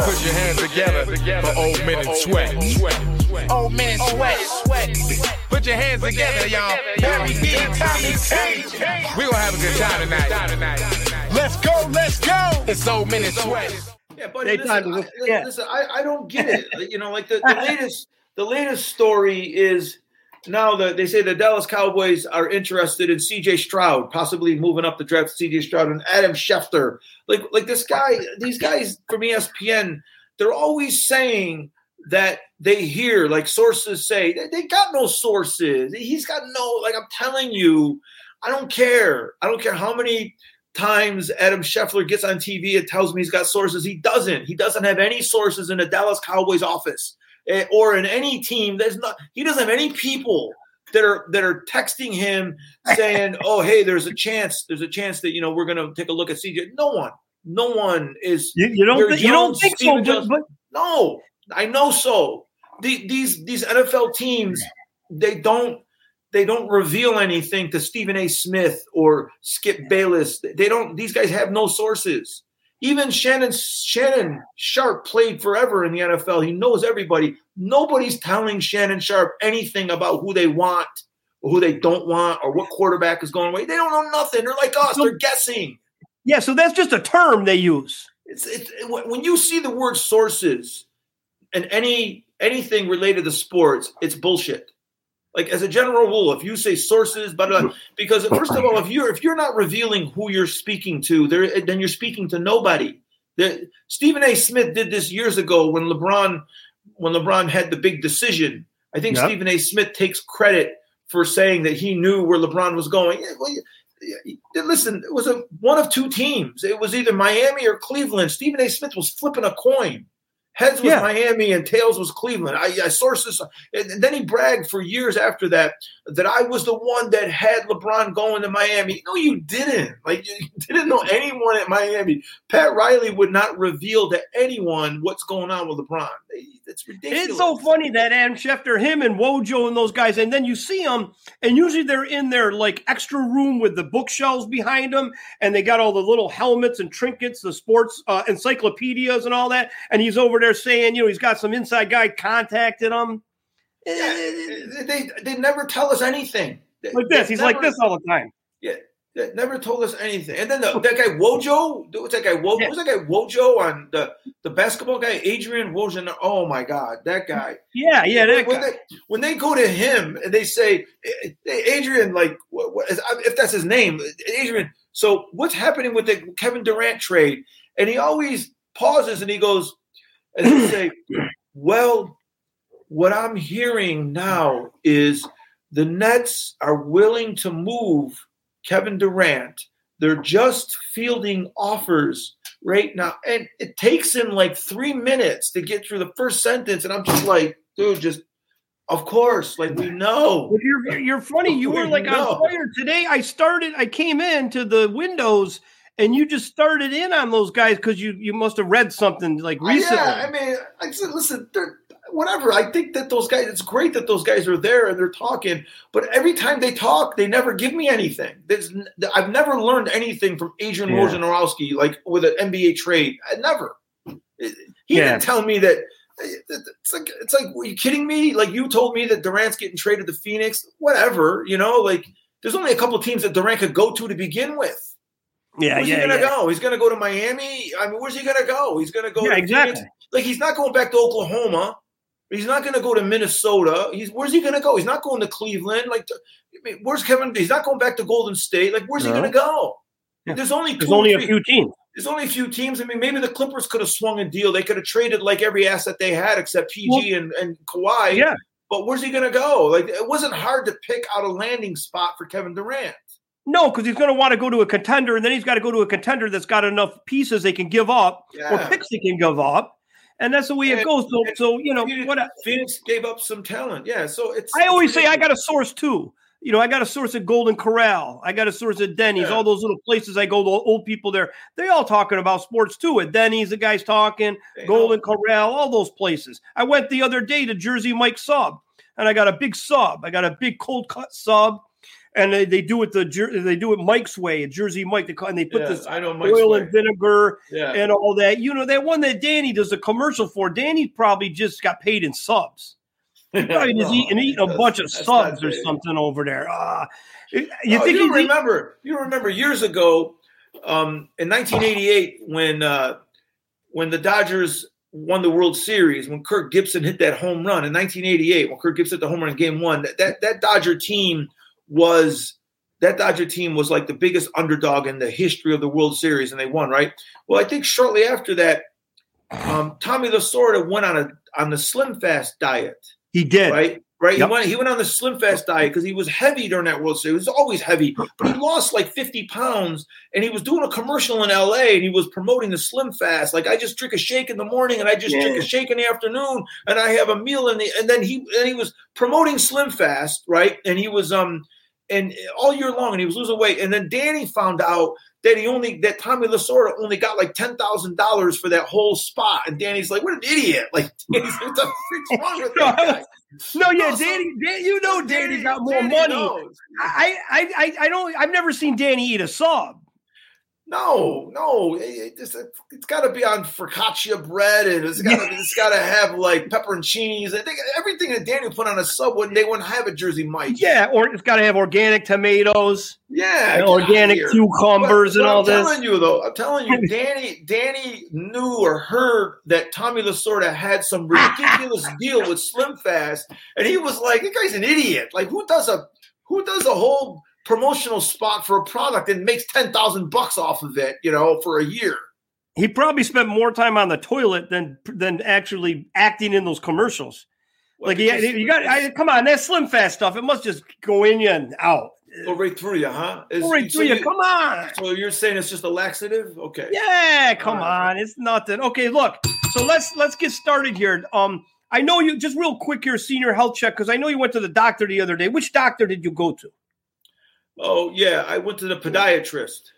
Put your hands together for Old Men and Sweat. Old Men Sweat. Put your hands together, y'all. Barry D, Tommy T. We gonna have a good time tonight. Let's go, let's go. It's Old Men and Sweat. Yeah, but They listen, I, yeah. listen I, I don't get it. you know, like the, the latest the latest story is now that they say the Dallas Cowboys are interested in CJ Stroud, possibly moving up the draft CJ Stroud and Adam Schefter. Like like this guy, these guys from ESPN, they're always saying that they hear, like sources say, they, they got no sources. He's got no, like I'm telling you, I don't care. I don't care how many times Adam Schefter gets on TV and tells me he's got sources. He doesn't. He doesn't have any sources in the Dallas Cowboys office Eh, or in any team. There's not. He doesn't have any people that are that are texting him saying, "Oh, hey, there's a chance. There's a chance that you know we're going to take a look at CJ." No one. No one is. You, you don't you don't think so, Steven but, but No, I know so. The, these these NFL teams, they don't they don't reveal anything to Stephen A. Smith or Skip Bayless. They don't. These guys have no sources. Even Shannon Shannon Sharpe played forever in the NFL. He knows everybody. Nobody's telling Shannon Sharpe anything about who they want or who they don't want or what quarterback is going away. They don't know nothing. They're like us. They're guessing. yeah, so that's just a term they use. It's, it's when when you see the word sources and any anything related to sports, it's bullshit. Like as a general rule, if you say sources, but because first of all, if you're if you're not revealing who you're speaking to, there then you're speaking to nobody. The, Stephen A. Smith did this years ago when LeBron when LeBron had the big decision. I think Yep. Stephen A. Smith takes credit for saying that he knew where LeBron was going. Yeah, well, yeah, yeah, Listen, it was a one of two teams. It was either Miami or Cleveland. Stephen A. Smith was flipping a coin. Heads was Yeah. Miami and tails was Cleveland. I, I this, and then he bragged for years after that that I was the one that had LeBron going to Miami. No, you didn't. Like you didn't know anyone at Miami. Pat Riley would not reveal to anyone what's going on with LeBron. It's ridiculous. It's so funny that Adam Schefter, him and Wojo and those guys, and then you see them, and usually they're in their like extra room with the bookshelves behind them, and they got all the little helmets and trinkets, the sports uh, encyclopedias and all that, and he's over there saying, you know, he's got some inside guy contacted him. Yeah, they they never tell us anything. Like this, he's like this all the time. Yeah, they never told us anything. And then the, that guy Wojo, what's that guy? Wo, Yeah. Who's that guy Wojo on the the basketball guy? Adrian Wojnarowski. Oh my God, that guy. Yeah, yeah, that when, guy. they, when they go to him and they say, "Hey, Adrian, like, what, what is, if that's his name, Adrian. So what's happening with the Kevin Durant trade? And he always pauses and he goes, and he say, well, what I'm hearing now is the Nets are willing to move Kevin Durant. They're just fielding offers right now. And it takes him like three minutes to get through the first sentence. And I'm just like, dude, just of course, like we know. Well, You're, you're funny. You were like on fire today. I started. I came in to the windows, and you just started in on those guys because you you must have read something like recently. Yeah, I mean, I said, listen, whatever. I think that those guys, it's great that those guys are there and they're talking, but every time they talk, they never give me anything. There's, I've never learned anything from Adrian Yeah. Wojnarowski, like with an NBA trade. I never. He Yeah. didn't tell me that. Eh, it's like it's like, were you kidding me? Like you told me that Durant's getting traded to Phoenix. Whatever, you know. Like there's only a couple teams that Durant could go to to begin with. yeah, Where's yeah, he gonna yeah. go? He's gonna go to Miami. I mean, where's he gonna go? He's gonna go. Yeah, to exactly. Phoenix. Like he's not going back to Oklahoma. He's not gonna go to Minnesota. He's where's he gonna go? He's not going to Cleveland. Like, I mean, where's Kevin? He's not going back to Golden State. Like, where's he gonna go? Yeah. There's only There's only a few teams. There's only a few teams. I mean, maybe the Clippers could have swung a deal. They could have traded like every asset they had except PG and, and Kawhi. Yeah. But where's he gonna go? Like, it wasn't hard to pick out a landing spot for Kevin Durant. No, because he's going to want to go to a contender, and then he's got to go to a contender that's got enough pieces they can give up or picks they can give up, and that's the way it goes. So, and so you know Phoenix, what? I- Phoenix gave up some talent. Yeah, so it's. I always it's say I got a source too. You know, I got a source at Golden Corral. I got a source at Denny's. Yeah. All those little places I go, the old people there, they all talking about sports too. At Denny's, the guys talking. They Golden know. Corral, all those places. I went the other day to Jersey Mike Sub, and I got a big sub. I got a big cold cut sub, and they, they do it the they do it Mike's way, Jersey Mike, they call, and they put Yeah, this I know Mike's oil way. and vinegar Yeah. and all that. You know that one that Danny does a commercial for. Danny probably just got paid in subs. He probably No, eating, eating a bunch of subs or something over there. Ah, you You, think you remember? You remember years ago, um, in 1988, when uh, when the Dodgers won the World Series, when Kirk Gibson hit that home run in 1988, when Kirk Gibson hit the home run in Game One, that that, that Dodger team was that Dodger team was like the biggest underdog in the history of the World Series, and they won, right? Well, I think shortly after that, um, Tommy Lasorda went on a on the Slim Fast diet he did? right? Right. Yep. He went he went on the Slim Fast diet because he was heavy during that World Series. He was always heavy, but he lost like 50 pounds and he was doing a commercial in LA and he was promoting the Slim Fast. Like I just drink a shake in the morning and I just drink a shake in the afternoon and I have a meal in the and then he and he was promoting Slim Fast, right? And he was um and all year long and he was losing weight. And then Danny found out that he only that Tommy Lasorda only got like ten thousand dollars for that whole spot. And Danny's like, what an idiot. Like Danny's what the freak's wrong with that guy? No, yeah, Danny, Dan, you know, Danny got more Danny money. I, I, I, I don't. I've never seen Danny eat a sub. No, no, it, it just, it's got to be on focaccia bread, and it's got to it's got to have like pepperoncinis. I think everything that Danny put on a sub when they wouldn't have a Jersey Mike. Yeah, or it's got to have organic tomatoes, yeah, and organic cucumbers, But- and but all I'm this. telling you though, I'm telling you, Danny, Danny knew or heard that Tommy Lasorda had some ridiculous deal with Slim Fast, and he was like, "That guy's an idiot. Like, who does a who does a whole promotional spot for a product and makes ten thousand bucks off of it? You know, for a year." He probably spent more time on the toilet than than actually acting in those commercials. Like, yeah, Just- you got. I, come on, that Slim Fast stuff. It must just go in you and out. go right through you, huh? Is- Go right so through you. you- Come on. So you're saying it's just a laxative? Okay. Yeah, come right. on. It's nothing. Okay, look. So let's let's get started here. Um, I know you just real quick your senior health check because I know you went to the doctor the other day. Which doctor did you go to? Oh yeah, I went to the podiatrist.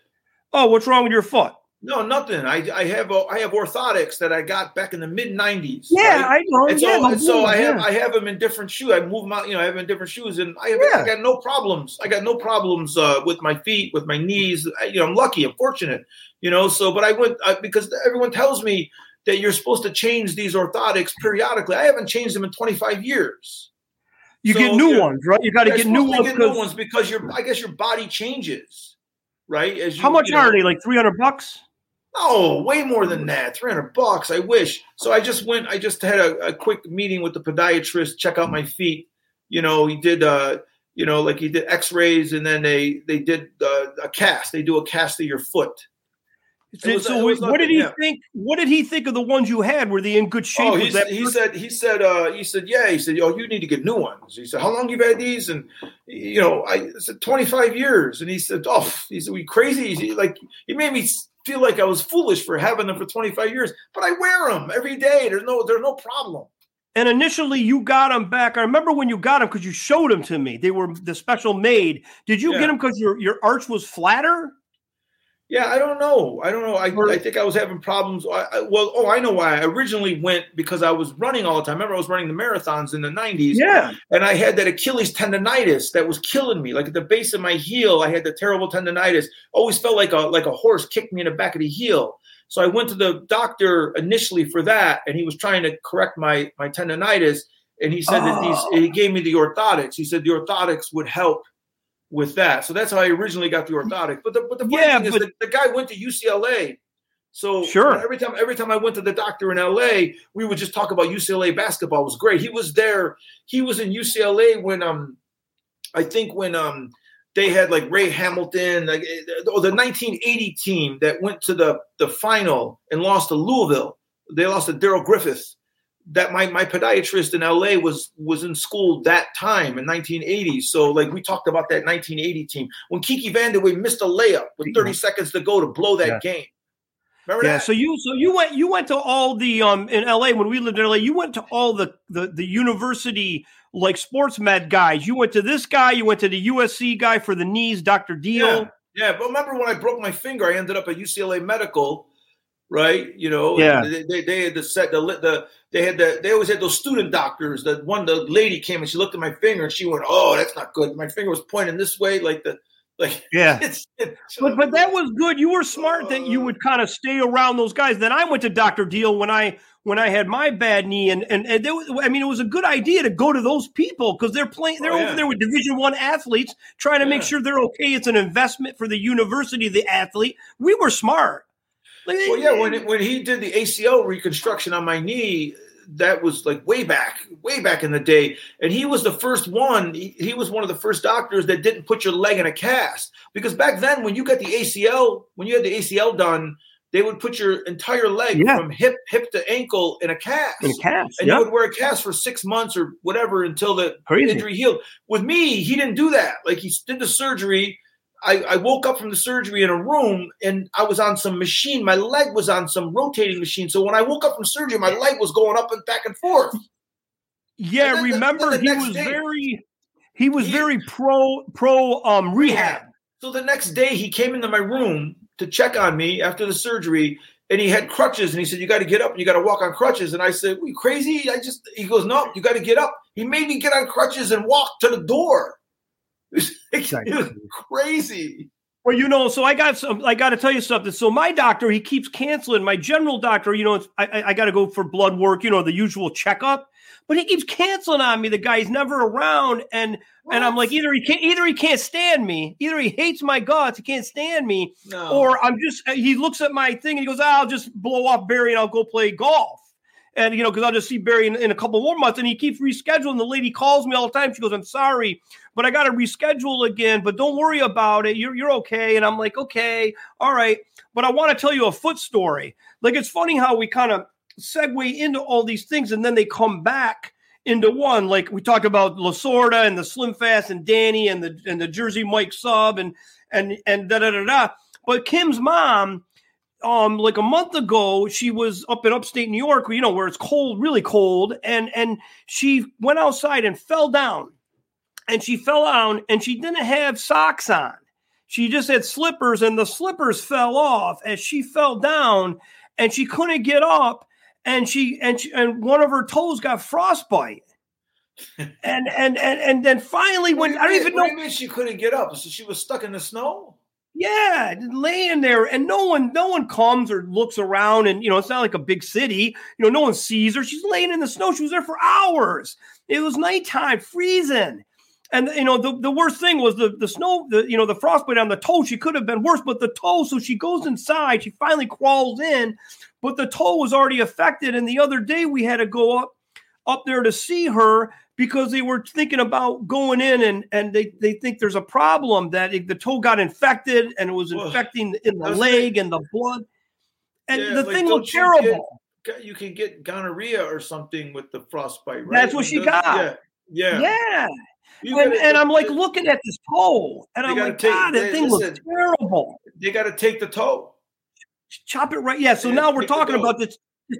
Oh, what's wrong with your foot? No, nothing. I I have uh, I have orthotics that I got back in the mid '90s. Yeah, I know. And so, my and so I have yeah. I have them in different shoes. I move them out, you know, I have them in different shoes, and I have Yeah. I got no problems. I got no problems uh, with my feet, with my knees. I, you know, I'm lucky, I'm fortunate, you know. So, but I went uh, because everyone tells me that you're supposed to change these orthotics periodically. I haven't changed them in 25 years. You so, get new ones, right? You got to get new ones. get new ones because your I guess your body changes, right? As you, How much you know- are they? Like three hundred bucks? Oh, way more than that. 300 bucks. I wish. So I just went, I just had a, a quick meeting with the podiatrist, check out my feet. You know, he did, uh, you know, like he did x-rays and then they, they did uh, a cast. They do a cast of your foot. Was- so what did he yeah. think? What did he think of the ones you had? Were they in good shape? Oh, he, he said, he said, uh, he said, yeah, he said, oh, you need to get new ones. He said, how long you've had these? And, you know, I said, 25 years. And he said, oh, he said, we crazy. He, like, he made me feel like I was foolish for having them for 25 years, but I wear them every day. There's no, there's no problem. And initially, you got them back. I remember when you got them because you showed them to me. They were the special made. Did you Yeah. get them because your your arch was flatter? Yeah, I don't know. I don't know. I, I think I was having problems. I, I, well, oh, I know why. I originally went because I was running all the time. Remember, I was running the marathons in the 90s. Yeah. and I had that Achilles tendonitis that was killing me. Like at the base of my heel, I had the terrible tendonitis. Always felt like a like a horse kicked me in the back of the heel. So I went to the doctor initially for that, and he was trying to correct my my tendonitis. And he said that Oh. these he gave me the orthotics. He said the orthotics would help with that. So that's how I originally got the orthotic. But the but the funny Yeah, thing but- is the, the guy went to UCLA. So Sure. every time every time I went to the doctor in LA, we would just talk about UCLA basketball. It was great. He was there. He was in UCLA when um I think when um they had like Ray Hamilton, like eh, the 1980 team that went to the the final and lost to Louisville. They lost to Darrell Griffith. That my my podiatrist in LA was was in school that time in 1980. So like we talked about that 1980 team when Kiki Vandeweghe missed a layup with 30 seconds to go to blow that Yeah. game. Remember Yeah. that? So you so you went you went to all the um in LA when we lived in LA. You went to all the the the university like sports med guys. You went to this guy. You went to the USC guy for the knees, Doctor Deal. Yeah, yeah. But remember when I broke my finger, I ended up at UCLA Medical, right? You know, Yeah. They, they, they had the set the the they had the they always had those student doctors. That one the lady came and she looked at my finger and she went, "Oh, that's not good." My finger was pointing this way, like the like Yeah. it's. it's But but that was good. You were smart that you would kind of stay around those guys. Then I went to Doctor Deal when I when I had my bad knee, and and, and there was, I mean it was a good idea to go to those people because they're playing. They're Oh, over there with Division One athletes, trying to make sure they're okay. It's an investment for the university, the athlete. We were smart. Like, Well, yeah, when when he did the ACL reconstruction on my knee, that was like way back, way back in the day, and he was the first one. He, he was one of the first doctors that didn't put your leg in a cast because back then, when you got the ACL, when you had the ACL done, they would put your entire leg Yeah. from hip hip to ankle in a cast. in a cast, and yeah, you would wear a cast for six months or whatever until the crazy. injury healed. With me, he didn't do that. Like he did the surgery. I, I woke up from the surgery in a room and I was on some machine. My leg was on some rotating machine. So when I woke up from surgery, my leg was going up and back and forth. Yeah, And then the- remember then the he was day- very he was He- very pro pro um rehab. So the next day he came into my room to check on me after the surgery and he had crutches and he said, You got to get up and you got to walk on crutches. And I said, We crazy? I just, he goes, No, you got to get up. He made me get on crutches and walk to the door. It was, it was crazy. Well, you know, so I got some. I got to tell you something. So my doctor, he keeps canceling. My general doctor, you know, it's, I, I, got to go for blood work, you know, the usual checkup. But he keeps canceling on me. The guy's never around, and and I'm like, either he can't, either he can't stand me, either he hates my guts, he can't stand me, no. or I'm just. He looks at my thing and he goes, ah, "I'll just blow off Barry and I'll go play golf." And you know, because I'll just see Barry in, in a couple more months, and he keeps rescheduling. The lady calls me all the time. She goes, "I'm sorry, but I got to reschedule again. But don't worry about it. You're you're okay." And I'm like, "Okay, all right." But I want to tell you a foot story. Like it's funny how we kind of segue into all these things, and then they come back into one. Like we talked about Lasorda and the Slim Fast and Danny and the and the Jersey Mike sub and and and da da da da. But Kim's mom um like a month ago she was up in upstate new york you know where it's cold really cold and and she went outside and fell down and she fell down and she didn't have socks on she just had slippers and the slippers fell off as she fell down and she couldn't get up and she and she, and one of her toes got frostbite and and and and then finally when i don't even know What do you mean she couldn't get up? So she was stuck in the snow? Yeah, laying there, and no one, no one comes or looks around, and you know, it's not like a big city. You know, no one sees her. She's laying in the snow. She was there for hours. It was nighttime, freezing, and you know, the, the worst thing was the the snow. The you know, the frostbite on the toe. She could have been worse, but the toe. So she goes inside. She finally crawls in, but the toe was already affected. And the other day we had to go up up there to see her because they were thinking about going in and and they, they think there's a problem that it- the toe got infected and it was Well, infecting in the leg and the blood and Yeah, the like, thing looked you terrible Got- You can get gonorrhea or something with the frostbite, right? That's what she got. Yeah. yeah, Yeah. You and, gotta- and i'm like looking at this toe and i'm like take- god that thing looks terrible They got to take the toe. chop it right yeah so Yeah, now we're talking about this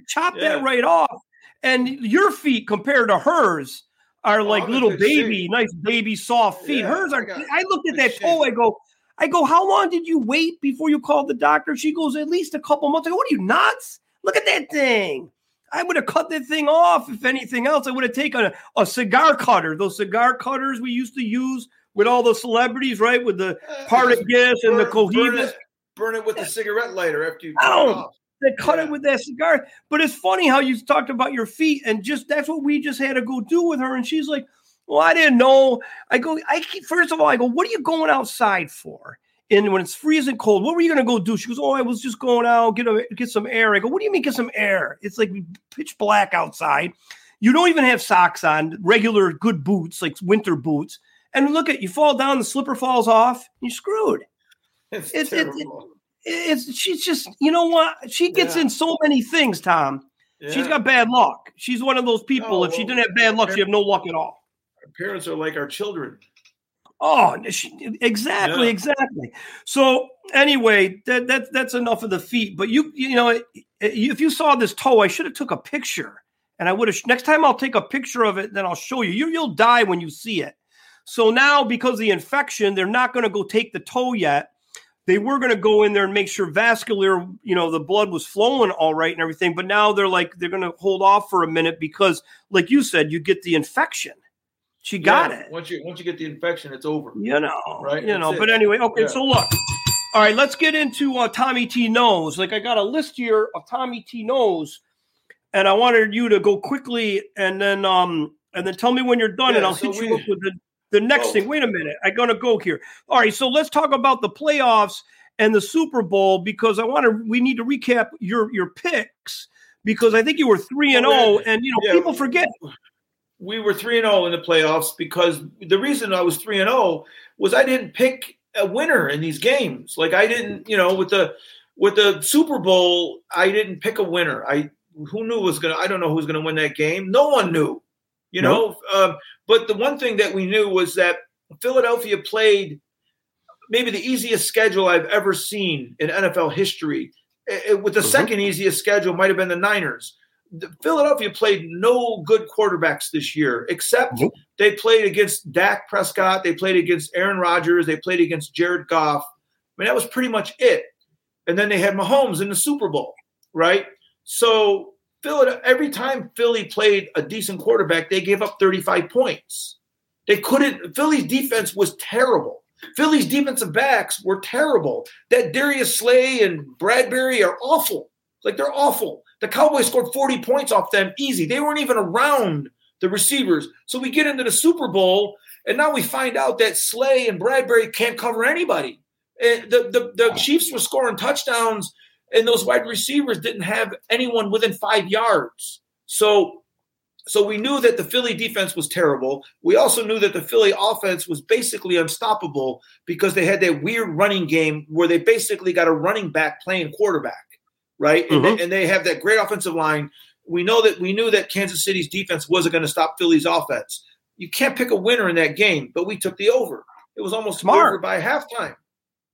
chop Yeah. that right off and your feet compared to hers are like Oh, little baby shape. nice baby soft feet Yeah, hers I are got i looked at that shape. toe i go i go how long did you wait before you called the doctor she goes at least a couple months i go what are you nuts look at that thing I would have cut that thing off. If anything else, I would have taken a, a cigar cutter, those cigar cutters we used to use with all the celebrities, right? With the Uh, Partagas and the burn- burn Cohibas. it- Burn it with a cigarette lighter after you I it don't- off. That cut it with that cigar. But it's funny how you talked about your feet, and just that's what we just had to go do with her. And she's like, "Well, I didn't know." I go, "I keep first of all, I go, what are you going outside for?" And when it's freezing cold, what were you going to go do? She goes, "Oh, I was just going out get a, get some air." I go, "What do you mean get some air? It's like pitch black outside. You don't even have socks on, regular good boots like winter boots." And look at you fall down, the slipper falls off, you're screwed It's, It's- it's- terrible. It's she's just you know what? She gets Yeah. in so many things tom. She's got bad luck. She's one of those people No, if she didn't have bad luck she'd have no luck at all. Our parents are like our children. oh she, exactly Yeah. exactly. So anyway that, that that's enough of the feet but you you know if you saw this toe i should have took a picture and i would have next time i'll take a picture of it then i'll show you, you you'll die when you see it. So now because of the infection they're not going to go take the toe yet they were going to go in there and make sure vascular, you know, the blood was flowing all right and everything. But now they're like, they're going to hold off for a minute because, like you said, you get the infection. She got Yeah, it. Once you once you get the infection, it's over. You know, Right, You know, that's but anyway, okay. Yeah. So look, all right, let's get into uh, Tommy T knows. Like I got a list here of Tommy T knows, and I wanted you to go quickly and then um and then tell me when you're done, and I'll so hit you up with the the next Oh. thing. Wait a minute, I'm gonna go here. All right, so let's talk about the playoffs and the Super Bowl because I want to. We need to recap your your picks because I think you were three and Oh, yeah. zero, and you know Yeah. people forget. We were three and zero in the playoffs because the reason I was three and zero was I didn't pick a winner in these games. Like I didn't, you know, with the with the Super Bowl, I didn't pick a winner. I who knew was gonna. I don't know who's gonna win that game. No one knew, you know. Um, but the one thing that we knew was that Philadelphia played maybe the easiest schedule I've ever seen in NFL history. Eh, eh, with the Mhm. second easiest schedule might have been the Niners. The- Philadelphia played no good quarterbacks this year, except Nope. they played against Dak Prescott, they played against Aaron Rodgers, they played against Jared Goff. I mean, that was pretty much it. And then they had Mahomes in the Super Bowl, right? So Philly, every time Philly played a decent quarterback, they gave up 35 points. They couldn't. Philly's defense was terrible. Philly's defensive backs were terrible. That Darius Slay and Bradberry are awful. Like they're awful. The Cowboys scored 40 points off them easy. They weren't even around the receivers. So we get into the Super Bowl, and now we find out that Slay and Bradberry can't cover anybody. And the, the, the Chiefs were scoring touchdowns, and those wide receivers didn't have anyone within five yards. So so we knew that the Philly defense was terrible. We also knew that the Philly offense was basically unstoppable because they had that weird running game where they basically got a running back playing quarterback, right? And, Mhm. they, and they have that great offensive line. We know that we knew that Kansas City's defense wasn't going to stop Philly's offense. You can't pick a winner in that game, but we took the over. It was almost Smart. over by halftime.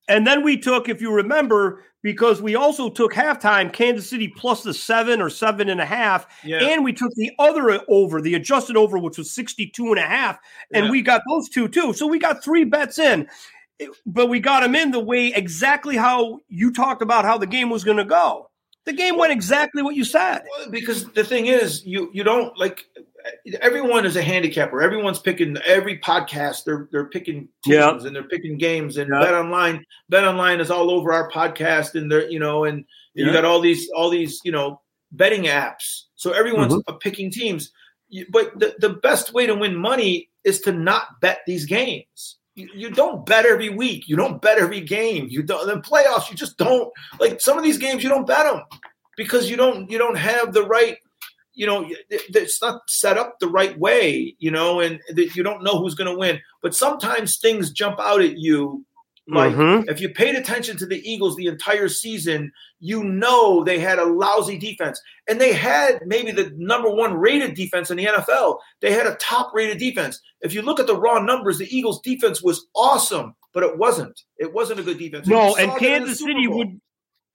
And then we took, if you remember, because we also took halftime Kansas City plus the seven or seven and a half. Yeah. And we took the other over, the adjusted over, which was 62 and a half. And Yeah. we got those two too. So we got three bets in, but we got them in the way exactly how you talked about how the game was going to go. The game went exactly what you said. Well, because the thing is, you you don't like everyone is a handicapper. Everyone's picking every podcast. They're they're picking teams Yeah. and they're picking games. And Yeah. Bet Online, Bet Online is all over our podcast, and they're you know, and you Yeah. got all these all these you know betting apps. So everyone's Mm-hmm. picking teams. But the, the best way to win money is to not bet these games. You, you don't bet every week. You don't bet every game. You don't. In playoffs, you just don't. Like some of these games, you don't bet them because you don't you don't have the right you know it's not set up the right way you know and that you don't know who's going to win. But sometimes things jump out at you like Mhm. if you paid attention to the eagles the entire season you know they had a lousy defense. And they had maybe the number one rated defense in the nfl they had a top rated defense. If you look at the raw numbers the eagles defense was awesome but it wasn't. It wasn't a good defense. No, and saw that in the Kansas City would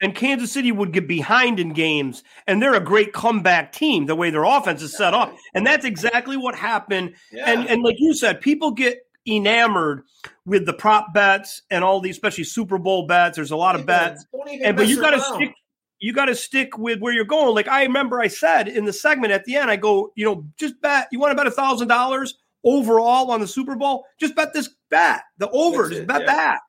and Kansas City would get behind in games, and they're a great comeback team the way their offense is set up. And that's exactly what happened. yeah. And and like you said, people get enamored with the prop bets and all these, especially Super Bowl bets. There's a lot of bets. And but you gotta around. stick you gotta stick with where you're going. Like I remember I said in the segment at the end, I go, you know, just bet you want to bet a thousand dollars overall on the Super Bowl, just bet this bet. The over, That's just it, bet yeah. that.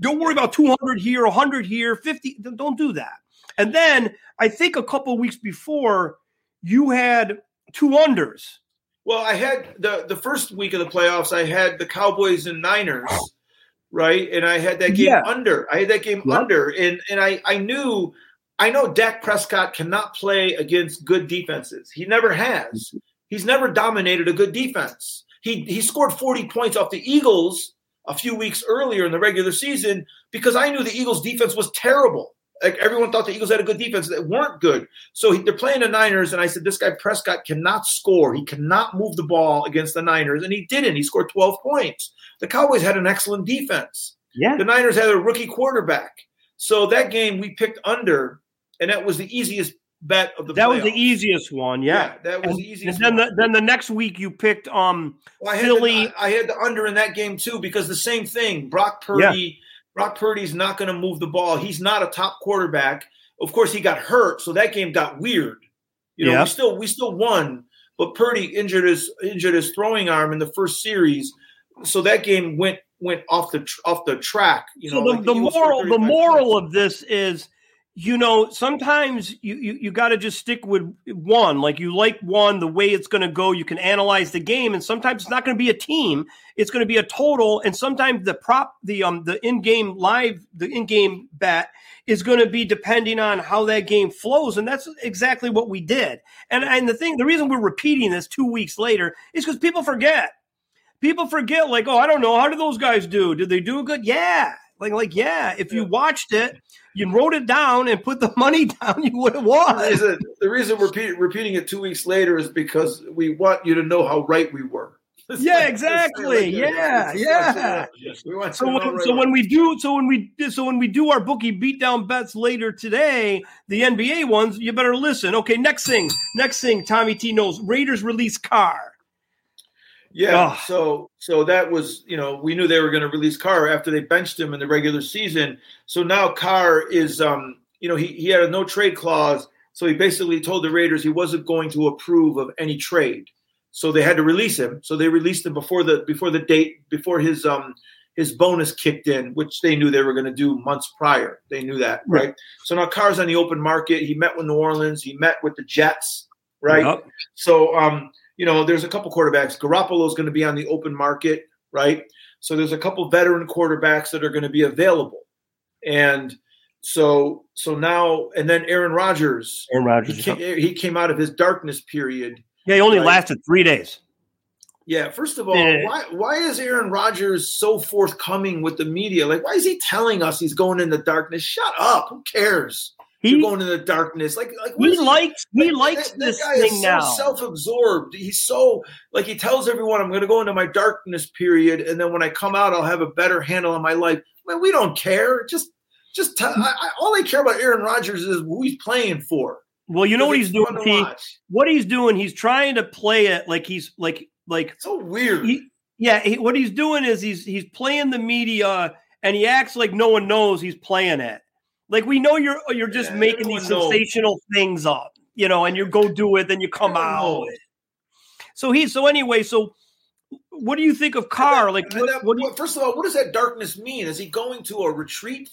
Don't worry about 200 here, 100 here, 50. Don't do that. And then I think a couple weeks before, you had two unders. Well, I had the the first week of the playoffs. I had the Cowboys and Niners, right? And I had that game Yeah. under. I had that game Yep. under, and and I I knew I know Dak Prescott cannot play against good defenses. He never has. He's never dominated a good defense. He he scored forty points off the Eagles a few weeks earlier in the regular season because I knew the Eagles defense was terrible. Like everyone thought the Eagles had a good defense that weren't good. So he, they're playing the Niners, and I said, this guy Prescott cannot score. He cannot move the ball against the Niners, and he didn't. He scored 12 points. The Cowboys had an excellent defense. Yeah. The Niners had a rookie quarterback. So that game we picked under, and that was the easiest bet of the That was the easiest one. Yeah. that was And, the and easiest. then one. the then the next week you picked um Well, I had Philly- The, I had the under in that game too because the same thing. Brock Purdy Brock Purdy's not going to move the ball. He's not a top quarterback. Of course, he got hurt, so that game got weird. You know, Yeah. we still we still won, but Purdy injured his injured his throwing arm in the first series, so that game went went off the tr- off the track. You so know, the, like the Eagles moral the moral of this is you know sometimes you you, you got to just stick with one. Like you like one the way it's going to go you can analyze the game and sometimes it's not going to be a team it's going to be a total and sometimes the prop the um the in-game live the in-game bet is going to be depending on how that game flows and that's exactly what we did. And and the thing the reason we're repeating this 2 weeks later is cuz people forget. People forget like oh i don't know how did those guys do? Did they do good? Yeah. Like like yeah if you watched it you wrote it down and put the money down you would have The won reason, the reason we're repeat, repeating it two weeks later is because we want you to know how right we were. It's Yeah, like- exactly. it's Yeah, yeah. We want so when, right so we when we do so when we so when we do our bookie beatdown bets later today the nba ones you better listen okay next thing next thing tommy t knows raiders release car Yeah. So so that was you know we knew they were going to release Carr after they benched him in the regular season. So now Carr is um you know he he had a no trade clause. So he basically told the Raiders he wasn't going to approve of any trade. So they had to release him. So they released him before the before the date before his um his bonus kicked in, which they knew they were going to do months prior. They knew that, Right. right? So now Carr's on the open market. He met with New Orleans. He met with the Jets, right? Yep. So, um, you know, there's a couple quarterbacks. Garoppolo's going to be on the open market, right? So there's a couple veteran quarterbacks that are going to be available, and so so now and then Aaron Rodgers, aaron he rodgers came, he came out of his darkness period. yeah he only Right. lasted three days Yeah, first of all, Yeah. why why is Aaron Rodgers so forthcoming with the media? Like, why is he telling us he's going in the darkness? Shut up! Who cares? You're going in the darkness. Like, like what he is likes he Like, likes that, that this guy thing is so now self-absorbed. He's so like he tells everyone, "I'm going to go into my darkness period, and then when I come out, I'll have a better handle on my life." Man, we don't care. Just, just tell, I, I, all I care about Aaron Rodgers is who he's playing for. well you know what he's doing fun to T? watch. what he's doing he's trying to play it like he's like like So weird. he, yeah, he, what he's doing is he's he's playing the media and he acts like no one knows he's playing it. Like we know you're you're just Yeah, making these knows. sensational things up, you know, and you go do it, then you come Everyone out. knows. So he so anyway, so what do you think of Carr? Like what, that- what you, first of all, what does that darkness mean? Is he going to a retreat?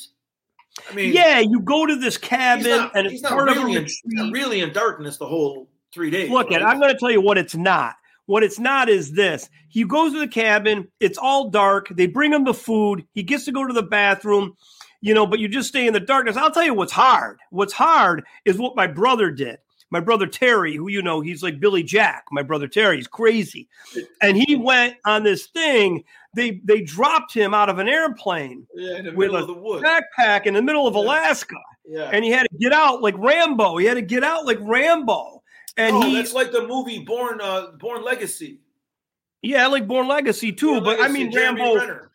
I mean, yeah, you go to this cabin not, and he's it's not part really, of a in, really in darkness the whole three days. Look right? at I'm going to tell you what it's not. What it's not is this. He goes to the cabin, it's all dark. They bring him the food. He gets to go to the bathroom, you know, but you just stay in the darkness. I'll tell you what's hard. What's hard is what my brother did. My brother Terry, who you know, he's like Billy Jack. My brother Terry, he's crazy. And he went on this thing. They they dropped him out of an airplane yeah, with a of the woods. backpack in the middle of Yeah. Alaska. Yeah. And he had to get out like Rambo. He had to get out like Rambo. And oh, he that's like the movie Bourne uh, Bourne Legacy. Yeah, I like Bourne Legacy too, Bourne but I mean Jeremy Rambo. Renner.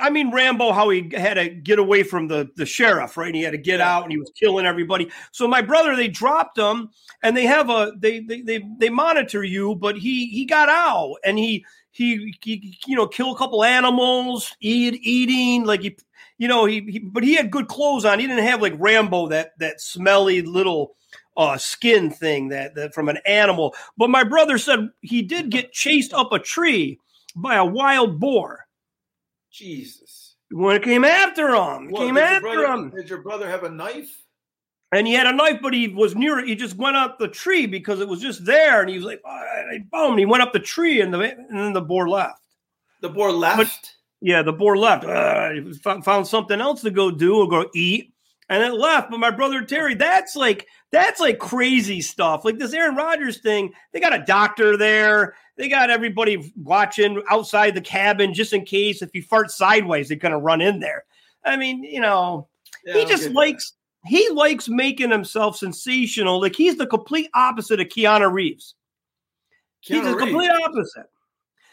I mean Rambo, how he had to get away from the the sheriff, right? And he had to get out, and he was killing everybody. So my brother, they dropped him, and they have a they they they, they monitor you, but he he got out, and he he, he you know kill a couple animals, eat eating like he you know he, he but he had good clothes on. He didn't have like Rambo that that smelly little uh, skin thing that, that from an animal. But my brother said he did get chased up a tree by a wild boar Jesus. when it came after him. What, came did your after brother- him, Did your brother have a knife? and he had a knife, but he was near it. He just went up the tree because it was just there, and he was like, oh, "Boom!" He went up the tree, and the and then the boar left. The boar left. Yeah, the boar left. Uh, he fo- found something else to go do or go eat, and it left. But my brother Terry, that's like that's like crazy stuff. Like this Aaron Rodgers thing. They got a doctor there. They got everybody watching outside the cabin just in case if he farts sideways, they're gonna run in there. I mean, you know, Yeah, he just likes he likes making himself sensational. Like he's the complete opposite of Keanu Reeves. that. he's the Keanu complete Reeves. opposite.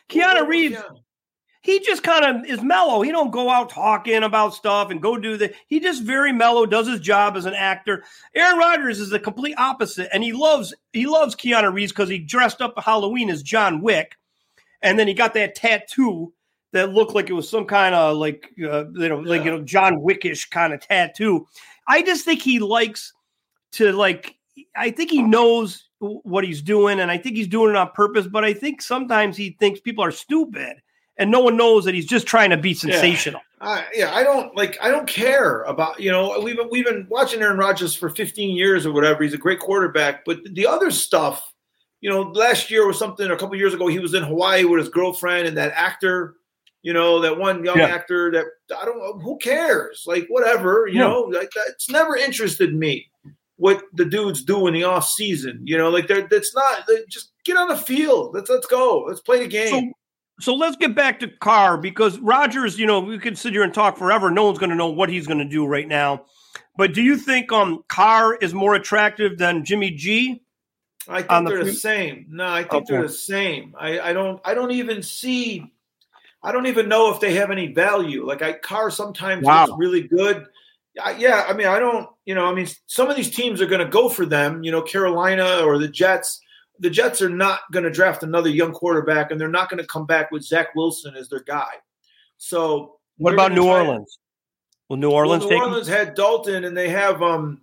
Keanu Reeves Keanu? He just kind of is mellow. He don't go out talking about stuff and go do the. He just very mellow, does his job as an actor. Aaron Rodgers is the complete opposite, and he loves he loves Keanu Reeves because he dressed up for Halloween as John Wick, and then he got that tattoo that looked like it was some kind of like uh, you know like you know John Wickish kind of tattoo. I just think he likes to like. I think he knows what he's doing, and I think he's doing it on purpose. But I think sometimes he thinks people are stupid, and no one knows that he's just trying to be sensational. Yeah. Uh, yeah, I don't like. I don't care about you know. We've been, we've been watching Aaron Rodgers for 15 years or whatever. He's a great quarterback, but the other stuff, you know, last year was something. A couple years ago, he was in Hawaii with his girlfriend and that actor. You know, that one young yeah. actor that I don't know. Who cares? Like whatever. You yeah. know, like it's never interested me what the dudes do in the off season. You know, like they're that's not just get on the field. Let's let's go. Let's play the game. So, so let's get back to Carr because Rodgers, you know, we could sit here and talk forever. No one's going to know what he's going to do right now. But do you think um Carr is more attractive than Jimmy G? I think they're the, the same. No, I think okay. they're the same. I, I don't I don't even see I don't even know if they have any value. Like I Carr sometimes wow. really good. I, yeah, I mean, I don't, you know, I mean, some of these teams are going to go for them. You know, Carolina or the Jets the Jets are not going to draft another young quarterback, and they're not going to come back with Zach Wilson as their guy. So, what about New Orleans? Will New Orleans? Well, New Orleans him? had Dalton, and they have um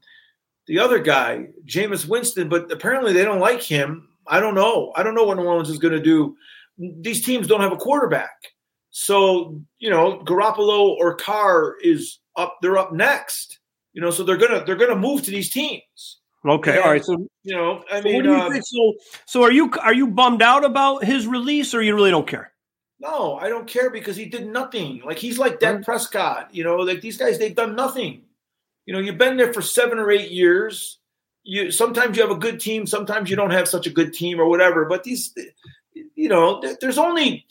the other guy, Jameis Winston, but apparently they don't like him. I don't know. I don't know what New Orleans is going to do. These teams don't have a quarterback, so you know Garoppolo or Carr is up. They're up next. You know, so they're gonna they're gonna move to these teams. Okay, and, all right. So you know, I so mean, uh, so so are you are you bummed out about his release, or you really don't care? No, I don't care because he did nothing. Like he's like Dak Prescott. You know, like these guys, they've done nothing. You know, you've been there for seven or eight years. You sometimes you have a good team, sometimes you don't have such a good team or whatever. But these, you know, there's only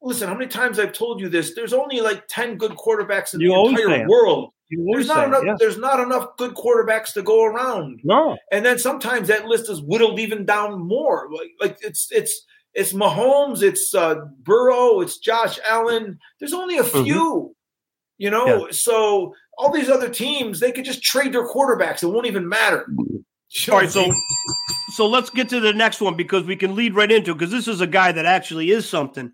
listen. How many times I've told you this? There's only like ten good quarterbacks in you the entire world. There's not enough. Yeah. There's not enough good quarterbacks to go around. No. And then sometimes that list is whittled even down more. Like, like it's it's it's Mahomes, it's uh, Burrow, it's Josh Allen. There's only a mm-hmm. few, mm-hmm. you know. Yeah. So all these other teams, they could just trade their quarterbacks. It won't even matter. All right, so so let's get to the next one because we can lead right into because this is a guy that actually is something.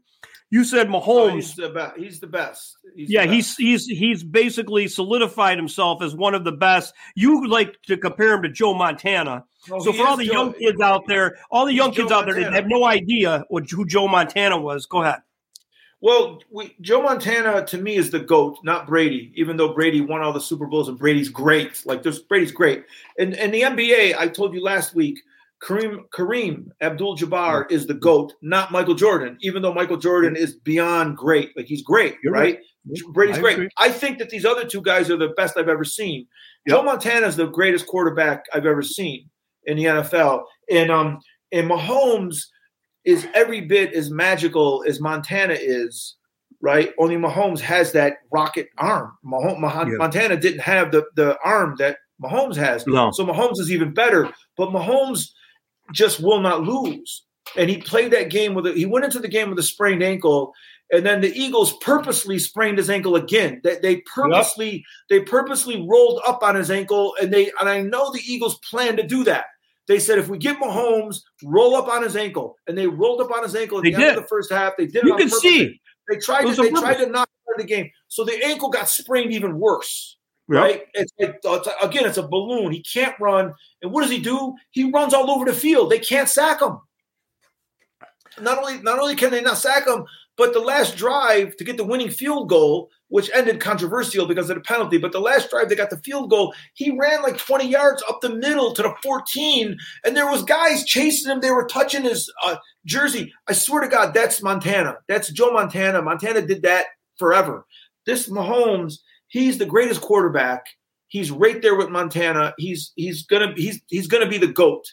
You said Mahomes. Oh, he's the best. He's the best. He's yeah, the best. he's he's he's basically solidified himself as one of the best. You like to compare him to Joe Montana. Oh, so for all the Joe, young kids out there, all the young kids Joe out there that have no idea what who Joe Montana was, go ahead. Well, we, Joe Montana to me is the goat, not Brady. Even though Brady won all the Super Bowls and Brady's great, like this, Brady's great. And and the NBA, I told you last week, Kareem Kareem Abdul-Jabbar is the goat, not Michael Jordan. Even though Michael Jordan is beyond great, like he's great, You're right? right? Brady's I great. Agree. I think that these other two guys are the best I've ever seen. Yep. Joe Montana is the greatest quarterback I've ever seen in the NFL, and um, and Mahomes is every bit as magical as Montana is, right? Only Mahomes has that rocket arm. Mahomes, yeah. Montana didn't have the the arm that Mahomes has. No. So Mahomes is even better. But Mahomes just will not lose. And he played that game with a, he went into the game with a sprained ankle, and then the Eagles purposely sprained his ankle again. That they, they purposely yep. they purposely rolled up on his ankle, and they and I know the Eagles plan to do that. They said if we get Mahomes, roll up on his ankle, and they rolled up on his ankle at they the did. end of the first half. They did. You can purpose. see they tried to they tried to knock out of the game, so the ankle got sprained even worse. Right? It's, it's, again, it's a balloon. He can't run. And what does he do? He runs all over the field. They can't sack him. Not only not only can they not sack him, but the last drive to get the winning field goal, which ended controversial because of the penalty, but the last drive they got the field goal, he ran like 20 yards up the middle to the 14, and there was guys chasing him. They were touching his uh, jersey. I swear to God, that's Montana. That's Joe Montana. Montana did that forever. This Mahomes – he's the greatest quarterback. He's right there with Montana. He's he's gonna he's he's gonna be the goat.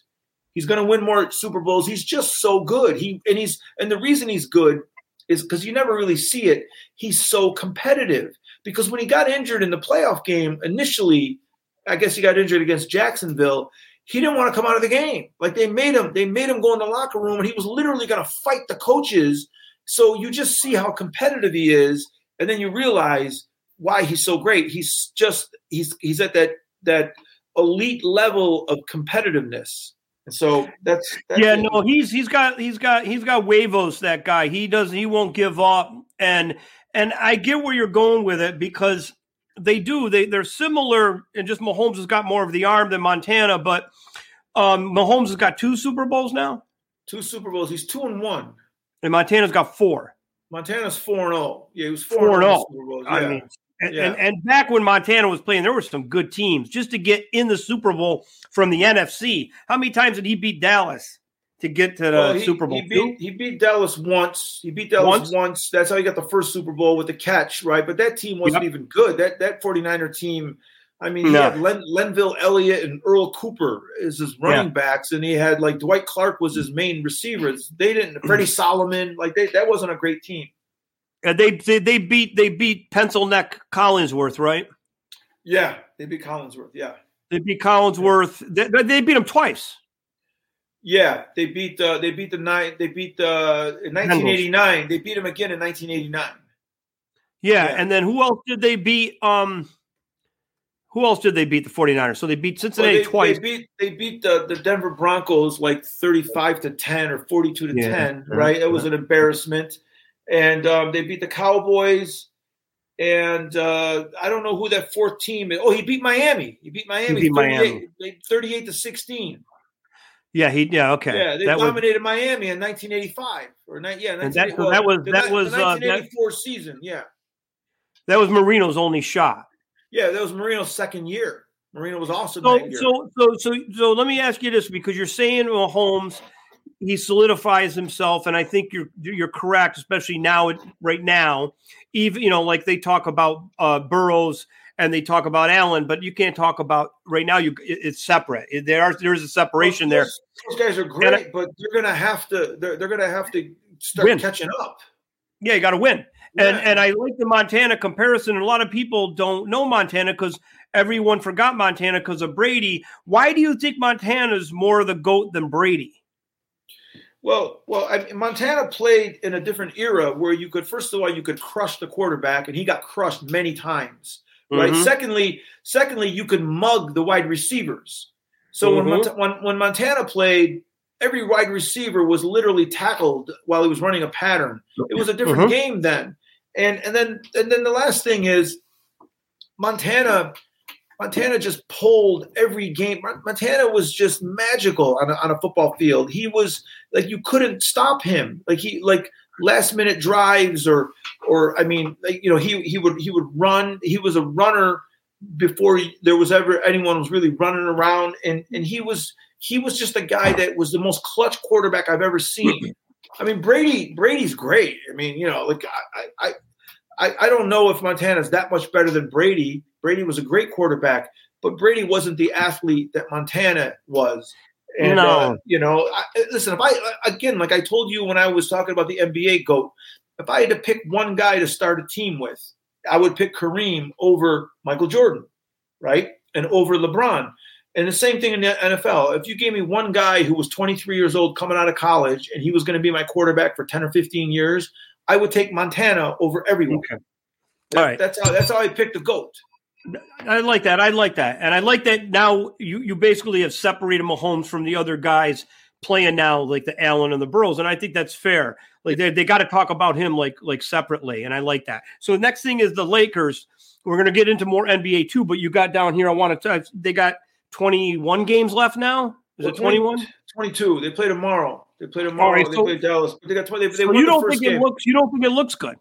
He's gonna win more Super Bowls. He's just so good. He and he's and the reason he's good is because you never really see it. He's so competitive. Because when he got injured in the playoff game initially, I guess he got injured against Jacksonville. He didn't want to come out of the game. Like they made him, they made him go in the locker room, and he was literally going to fight the coaches. So you just see how competitive he is, and then you realize why he's so great. He's just he's he's at that that elite level of competitiveness. And so that's, that's yeah, no, he's he's got he's got he's got huevos. That guy, he doesn't. he won't give up. and and I get where you're going with it because they do they they're similar, and just Mahomes has got more of the arm than Montana, but um, Mahomes has got two Super Bowls now. Two Super Bowls. He's two and one. And Montana's got four. Montana's four and zero. Oh. Yeah, he was four, four and zero. Oh. Yeah. I mean, and, yeah. and, and back when Montana was playing, there were some good teams just to get in the Super Bowl from the NFC. How many times did he beat Dallas to get to the well, he, Super Bowl? He beat, he beat, Dallas once. He beat Dallas once? once. That's how he got the first Super Bowl with the catch, right? But that team wasn't yep. even good. That that 49er team – I mean, he no. had Len, Lenvil Elliott and Earl Cooper as his running yeah. backs, and he had like Dwight Clark was his main receivers. They didn't Freddie Solomon like they, that wasn't a great team. And they, they they beat they beat Pencil Neck Collinsworth, right? Yeah, they beat Collinsworth. Yeah, they beat Collinsworth. They, they beat him twice. Yeah, they beat uh, they beat the nine. They beat the in 1989. They beat him again in 1989. Yeah, yeah, and then who else did they beat? Um, who else did they beat the 49ers? So they beat Cincinnati well, they, twice. They beat they beat the, the Denver Broncos like 35 to 10 or 42 to yeah, 10, right? It was an embarrassment. And um, they beat the Cowboys. And uh, I don't know who that fourth team is. Oh, he beat Miami. He beat Miami, he beat 38, Miami. 38 to 16. Yeah, he yeah okay. Yeah, they that dominated was, Miami in 1985 or yeah, that, so that was that was the 1984 uh, that, season. Yeah, that was Marino's only shot. Yeah, that was Marino's second year. Marino was awesome. So, so, so, so, so, let me ask you this because you're saying Mahomes, he solidifies himself, and I think you're you're correct, especially now, right now. Even you know, like they talk about uh, Burrows and they talk about Allen, but you can't talk about right now. You it's separate. There are there's a separation well, those, there. Those guys are great, I, but they're gonna have to. They're, they're gonna have to start win. catching up. Yeah, you got to win. And and I like the Montana comparison. A lot of people don't know Montana because everyone forgot Montana because of Brady. Why do you think Montana's more the goat than Brady? Well, well, I mean, Montana played in a different era where you could, first of all, you could crush the quarterback, and he got crushed many times. Right. Mm-hmm. Secondly, secondly, you could mug the wide receivers. So mm-hmm. when, when when Montana played, every wide receiver was literally tackled while he was running a pattern. It was a different mm-hmm. game then. And and then and then the last thing is Montana. Montana just pulled every game. Montana was just magical on a, on a football field. He was like you couldn't stop him. Like he like last minute drives or or I mean like, you know he he would he would run. He was a runner before there was ever anyone was really running around and and he was he was just a guy that was the most clutch quarterback I've ever seen. I mean, Brady. Brady's great. I mean, you know, like I, I, I don't know if Montana's that much better than Brady. Brady was a great quarterback, but Brady wasn't the athlete that Montana was. And no. uh, you know, I, listen. If I again, like I told you when I was talking about the NBA goat, if I had to pick one guy to start a team with, I would pick Kareem over Michael Jordan, right, and over LeBron. And the same thing in the NFL. If you gave me one guy who was 23 years old coming out of college and he was going to be my quarterback for 10 or 15 years, I would take Montana over everyone. Okay. That, All right. That's how that's how I picked the GOAT. I like that. I like that. And I like that now you, you basically have separated Mahomes from the other guys playing now, like the Allen and the Burrows. And I think that's fair. Like they, they got to talk about him like like separately. And I like that. So the next thing is the Lakers. We're going to get into more NBA too, but you got down here. I want to, they got 21 games left now. Is well, it 21? 22. They play tomorrow. They play tomorrow. Right, they play Dallas. They got 20. They, so you don't think game. it looks. You don't think it looks good.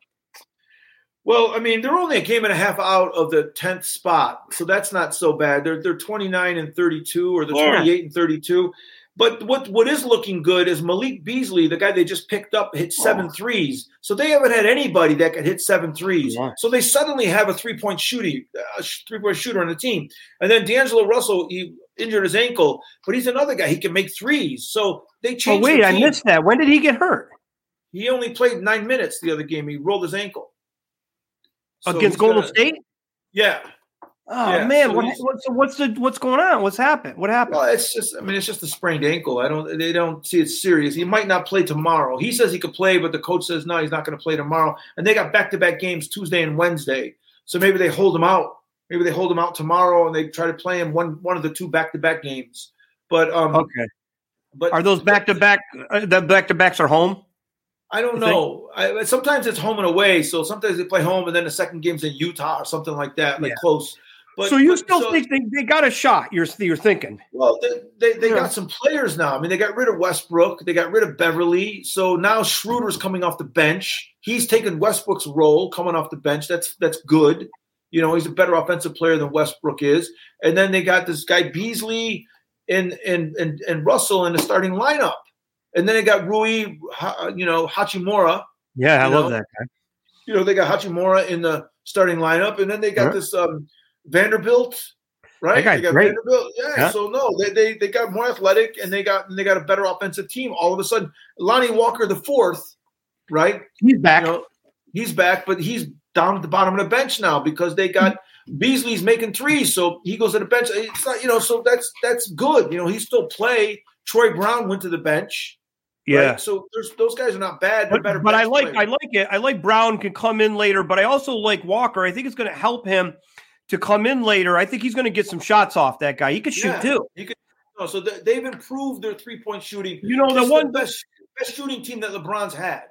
Well, I mean, they're only a game and a half out of the 10th spot, so that's not so bad. They're they're 29 and 32 or the 28 and 32. But what what is looking good is Malik Beasley, the guy they just picked up, hit oh. seven oh. threes. So they haven't had anybody that could hit seven threes. Yeah. So they suddenly have a three point shooting, uh, a three point shooter on the team. And then D'Angelo Russell, he injured his ankle, but he's another guy. He can make threes. So they oh, changed. Oh wait, I missed that. When did he get hurt? He only played nine minutes the other game. He rolled his ankle so against Golden gonna, State. Yeah, Oh yeah, man, so what, what's what's the what's going on? What's happened? What happened? Well, it's just I mean it's just a sprained ankle. I don't they don't see it serious. He might not play tomorrow. He says he could play, but the coach says no, he's not going to play tomorrow. And they got back to back games Tuesday and Wednesday, so maybe they hold him out. Maybe they hold him out tomorrow and they try to play him one one of the two back to back games. But um okay, but are those back to back? The back to backs are home. I don't You know. I, sometimes it's home and away. So sometimes they play home and then the second game's in Utah or something like that, like Yeah. close. But so you but- still so- think they, they got a shot? You're you're thinking? Well, they, they, they Yeah. got some players now. I mean, they got rid of Westbrook. They got rid of Beverley. So now Schroeder's coming off the bench. He's taken Westbrook's role coming off the bench. That's that's good. You know, he's a better offensive player than Westbrook is. And then they got this guy Beasley and and and, and Russell in the starting lineup. And then they got Rui, you know, Hachimura. Yeah, I love know? that guy. You know, they got Hachimura in the starting lineup, and then they got Yeah. this um, Vanderbilt, right? They got great. Vanderbilt, yeah, Yeah. So no, they, they they got more athletic, and they got and they got a better offensive team. All of a sudden, Lonnie Walker the fourth, right? He's back. You know, he's back, but he's down at the bottom of the bench now because they got Beasley's making threes, so he goes to the bench. It's not, you know, so that's that's good. You know, he still play. Troy Brown went to the bench. Yeah. right? So there's those guys are not bad. They're But, better. but I like players. I like it. I like Brown can come in later, but I also like Walker. I think it's going to help him to come in later. I think he's going to get some shots off that guy. He could shoot Yeah. too. You could, no, so they- they've improved their three point shooting. You know, the one- best best shooting team that LeBron's had.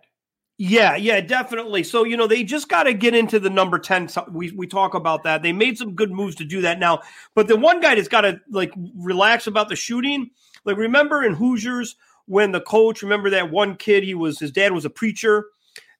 Yeah, yeah, definitely. So you know they just got to get into the number ten. So we we talk about that. They made some good moves to do that now, but the one guy that's got to like relax about the shooting. Like remember in Hoosiers when the coach remember that one kid he was his dad was a preacher.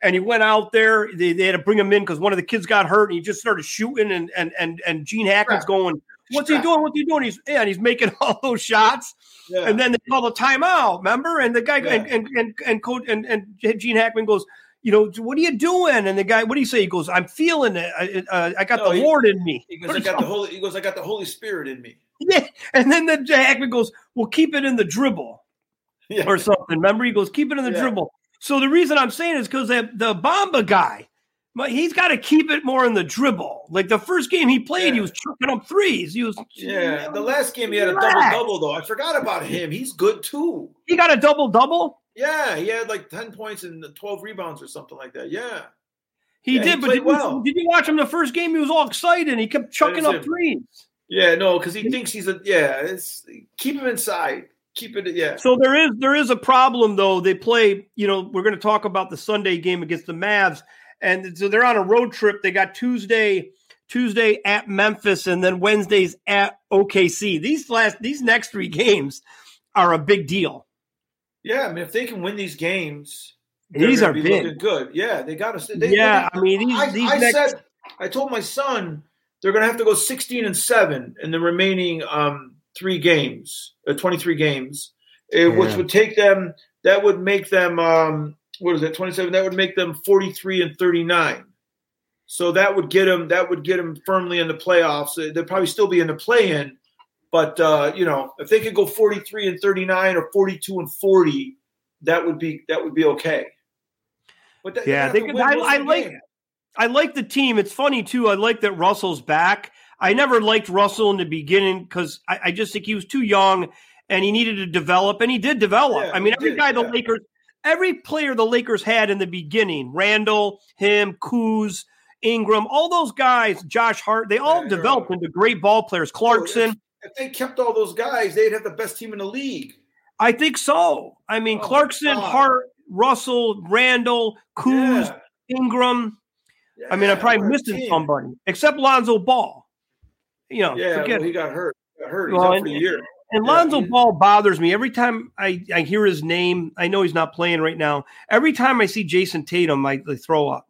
And he went out there. They, they had to bring him in because one of the kids got hurt, and he just started shooting. And and and and Gene Hackman's going, "What's he doing? What's he doing?" He's yeah, and he's making all those shots. Yeah. And then they call the timeout, remember? And the guy Yeah. and, and and and coach and, and Gene Hackman goes, you know, what are you doing? And the guy, what do you say? He goes, I'm feeling it. I, uh, I got No, the he- Lord in me. he goes, I got the holy. He goes, I got the Holy Spirit in me. yeah. And then the Hackman goes, well, keep it in the dribble Yeah. or something. Remember? He goes, keep it in the Yeah. dribble. So the reason I'm saying is because the, the Bamba guy, he's got to keep it more in the dribble. Like the first game he played, he was chucking up threes. He was Yeah. The last game he had a double double though. I forgot about him. He's good too. he got a double double. Yeah, he had like ten points and twelve rebounds or something like that. Yeah. He Yeah, he did, but did, well. you, did you watch him the first game? He was all excited. He kept chucking up threes. Yeah. No, because he thinks he's a. Yeah. It's keep him inside. Keep it. Yeah. So there is there is a problem though. They play, you know, we're going to talk about the Sunday game against the Mavs, and so they're on a road trip. They got Tuesday, Tuesday at Memphis, and then Wednesdays at OKC. These last these next three games are a big deal. Yeah. I mean, if they can win these games, These be big. good. Yeah, they got to. They, yeah, they- I mean these I, these I next said I told my son they're going to have to go 16 and seven in the remaining um, three games, uh, 23 games, uh, which would take them. That would make them. Um, what is it? 27. That would make them 43 and 39. So that would get them. That would get them firmly in the playoffs. Uh, They'd probably still be in the play-in, but uh, you know, if they could go 43 and 39 or 42 and 40, that would be that would be okay. But that, Yeah, they could- I- I like- I like the team. It's funny too. I like that Russell's back. I never liked Russell in the beginning because I, I just think he was too young and he needed to develop, and he did develop. Yeah, I mean, every did, guy the yeah. Lakers, every player the Lakers had in the beginning, Randle, him, Kuz, Ingram, all those guys, Josh Hart, they all Yeah, developed all- into great ball players. Clarkson, If they kept all those guys, they'd have the best team in the league. I think so. I mean, Oh, Clarkson, Hart, Russell, Randle, Kuz. Ingram. I mean, I'm probably missing somebody except Lonzo Ball. You know, Yeah, forget well, he got hurt. He got hurt. He's Well, out and- for a year. And Lonzo he's- Ball bothers me every time I, I hear his name. I know he's not playing right now. Every time I see Jayson Tatum, I, I throw up.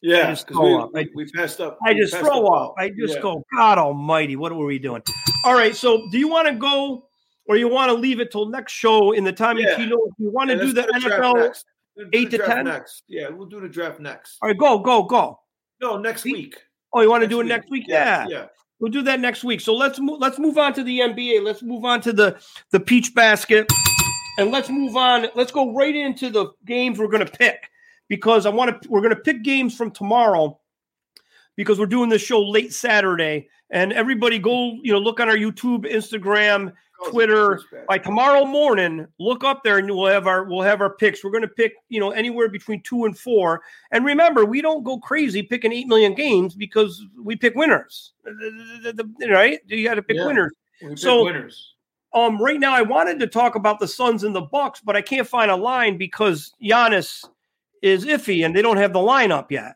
Yeah, just 'cause throw we, up. I- we, passed up. I just throw up. up. I just Yeah. go, God Almighty, what were we doing? All right, so do you want to go, or you want to leave it till next show in the Tommy Yeah. If you want to Yeah, do the let's NFL. Do eight the to 10? next. Yeah, we'll do the draft next. all right, go, go, go. No, next Week? Oh, you want to do it next week? Yeah, yeah. We'll do that next week. So let's move. Let's move on to the NBA. Let's move on to the the peach basket, and let's move on. Let's go right into the games we're going to pick because I want to. We're going to pick games from tomorrow because we're doing this show late Saturday, and everybody go. You know, look on our YouTube, Instagram, Twitter. By tomorrow morning, look up there and we'll have our we'll have our picks. We're going to pick you know anywhere between two and four. And remember, we don't go crazy picking eight million games because we pick winners, right? You got to pick Yeah. winners. We pick so- winners. Um, right now, I wanted to talk about the Suns and the Bucks, but I can't find a line because Giannis is iffy, and they don't have the lineup yet.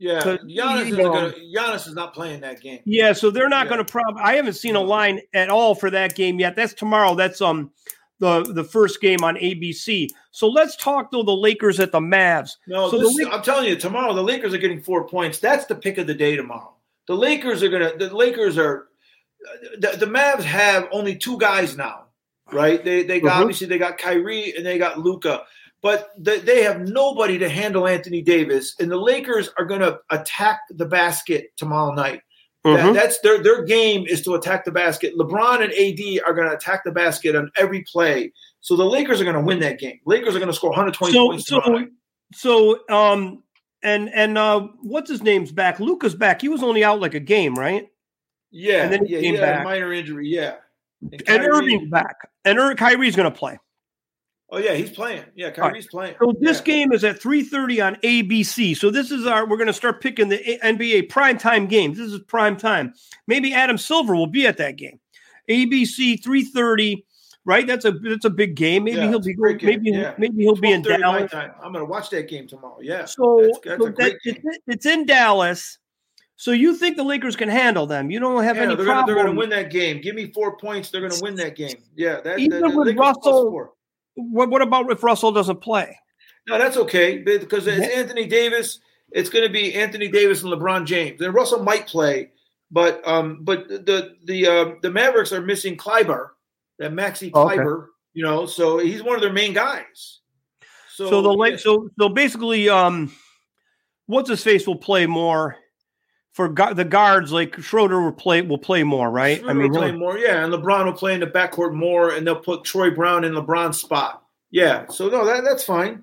Yeah, 'Cause, Giannis, you is know- gonna, Giannis is not playing that game. Yeah, so they're not Yeah. going to probably. I haven't seen a line at all for that game yet. That's tomorrow. That's um the the first game on ABC. So let's talk though the Lakers at the Mavs. No, So the this, Lak- I'm telling you, tomorrow the Lakers are getting four points. That's the pick of the day tomorrow. The Lakers are gonna. The Lakers are. The, the Mavs have only two guys now, right? They they got Mhm. obviously they got Kyrie and they got Luka, but they, they have nobody to handle Anthony Davis, and the Lakers are gonna attack the basket tomorrow night. That- Mhm. that's their their game is to attack the basket. LeBron and AD are going to attack the basket on every play. So the Lakers are going to win that game. Lakers are going to score 120 So points so tomorrow so um and and uh what's his name's back? Luka's back. He was only out like a game, right? Yeah, and then he yeah, came he had back. a minor injury. Yeah, and, And Kyrie- Irving's back. And Ir- Kyrie's going to play. Oh yeah, he's playing. Yeah, Kyrie's playing. So this Yeah. game is at 3:30 on ABC. So this is our we're going to start picking the NBA primetime games. This is prime time. Maybe Adam Silver will be at that game. ABC 3:30, right? That's a that's a big game. Maybe Yeah, he'll be great maybe yeah. maybe he'll be in 12:30 my Dallas. I'm going to watch that game tomorrow. Yeah. So, That's- that's so that- it's, it's in Dallas. So you think the Lakers can handle them? You don't have Yeah, any they're gonna, they're going to win that game. Give me four points. They're going to win that game. Yeah, that, Even that, with Lakers Russell-. What, what about if Russell doesn't play? No, that's okay because it's Yeah. Anthony Davis. It's going to be Anthony Davis and LeBron James. And Russell might play, but um, but the the uh, the Mavericks are missing Kleber, that Maxi Okay. You know, so he's one of their main guys. So, So, the so so basically, um, what's his face will play more for gu- the guards. Like Schroeder will play will play more, right? Schroeder I mean, will play more, yeah, and LeBron will play in the backcourt more, and they'll put Troy Brown in LeBron's spot. Yeah, so no, that that's fine.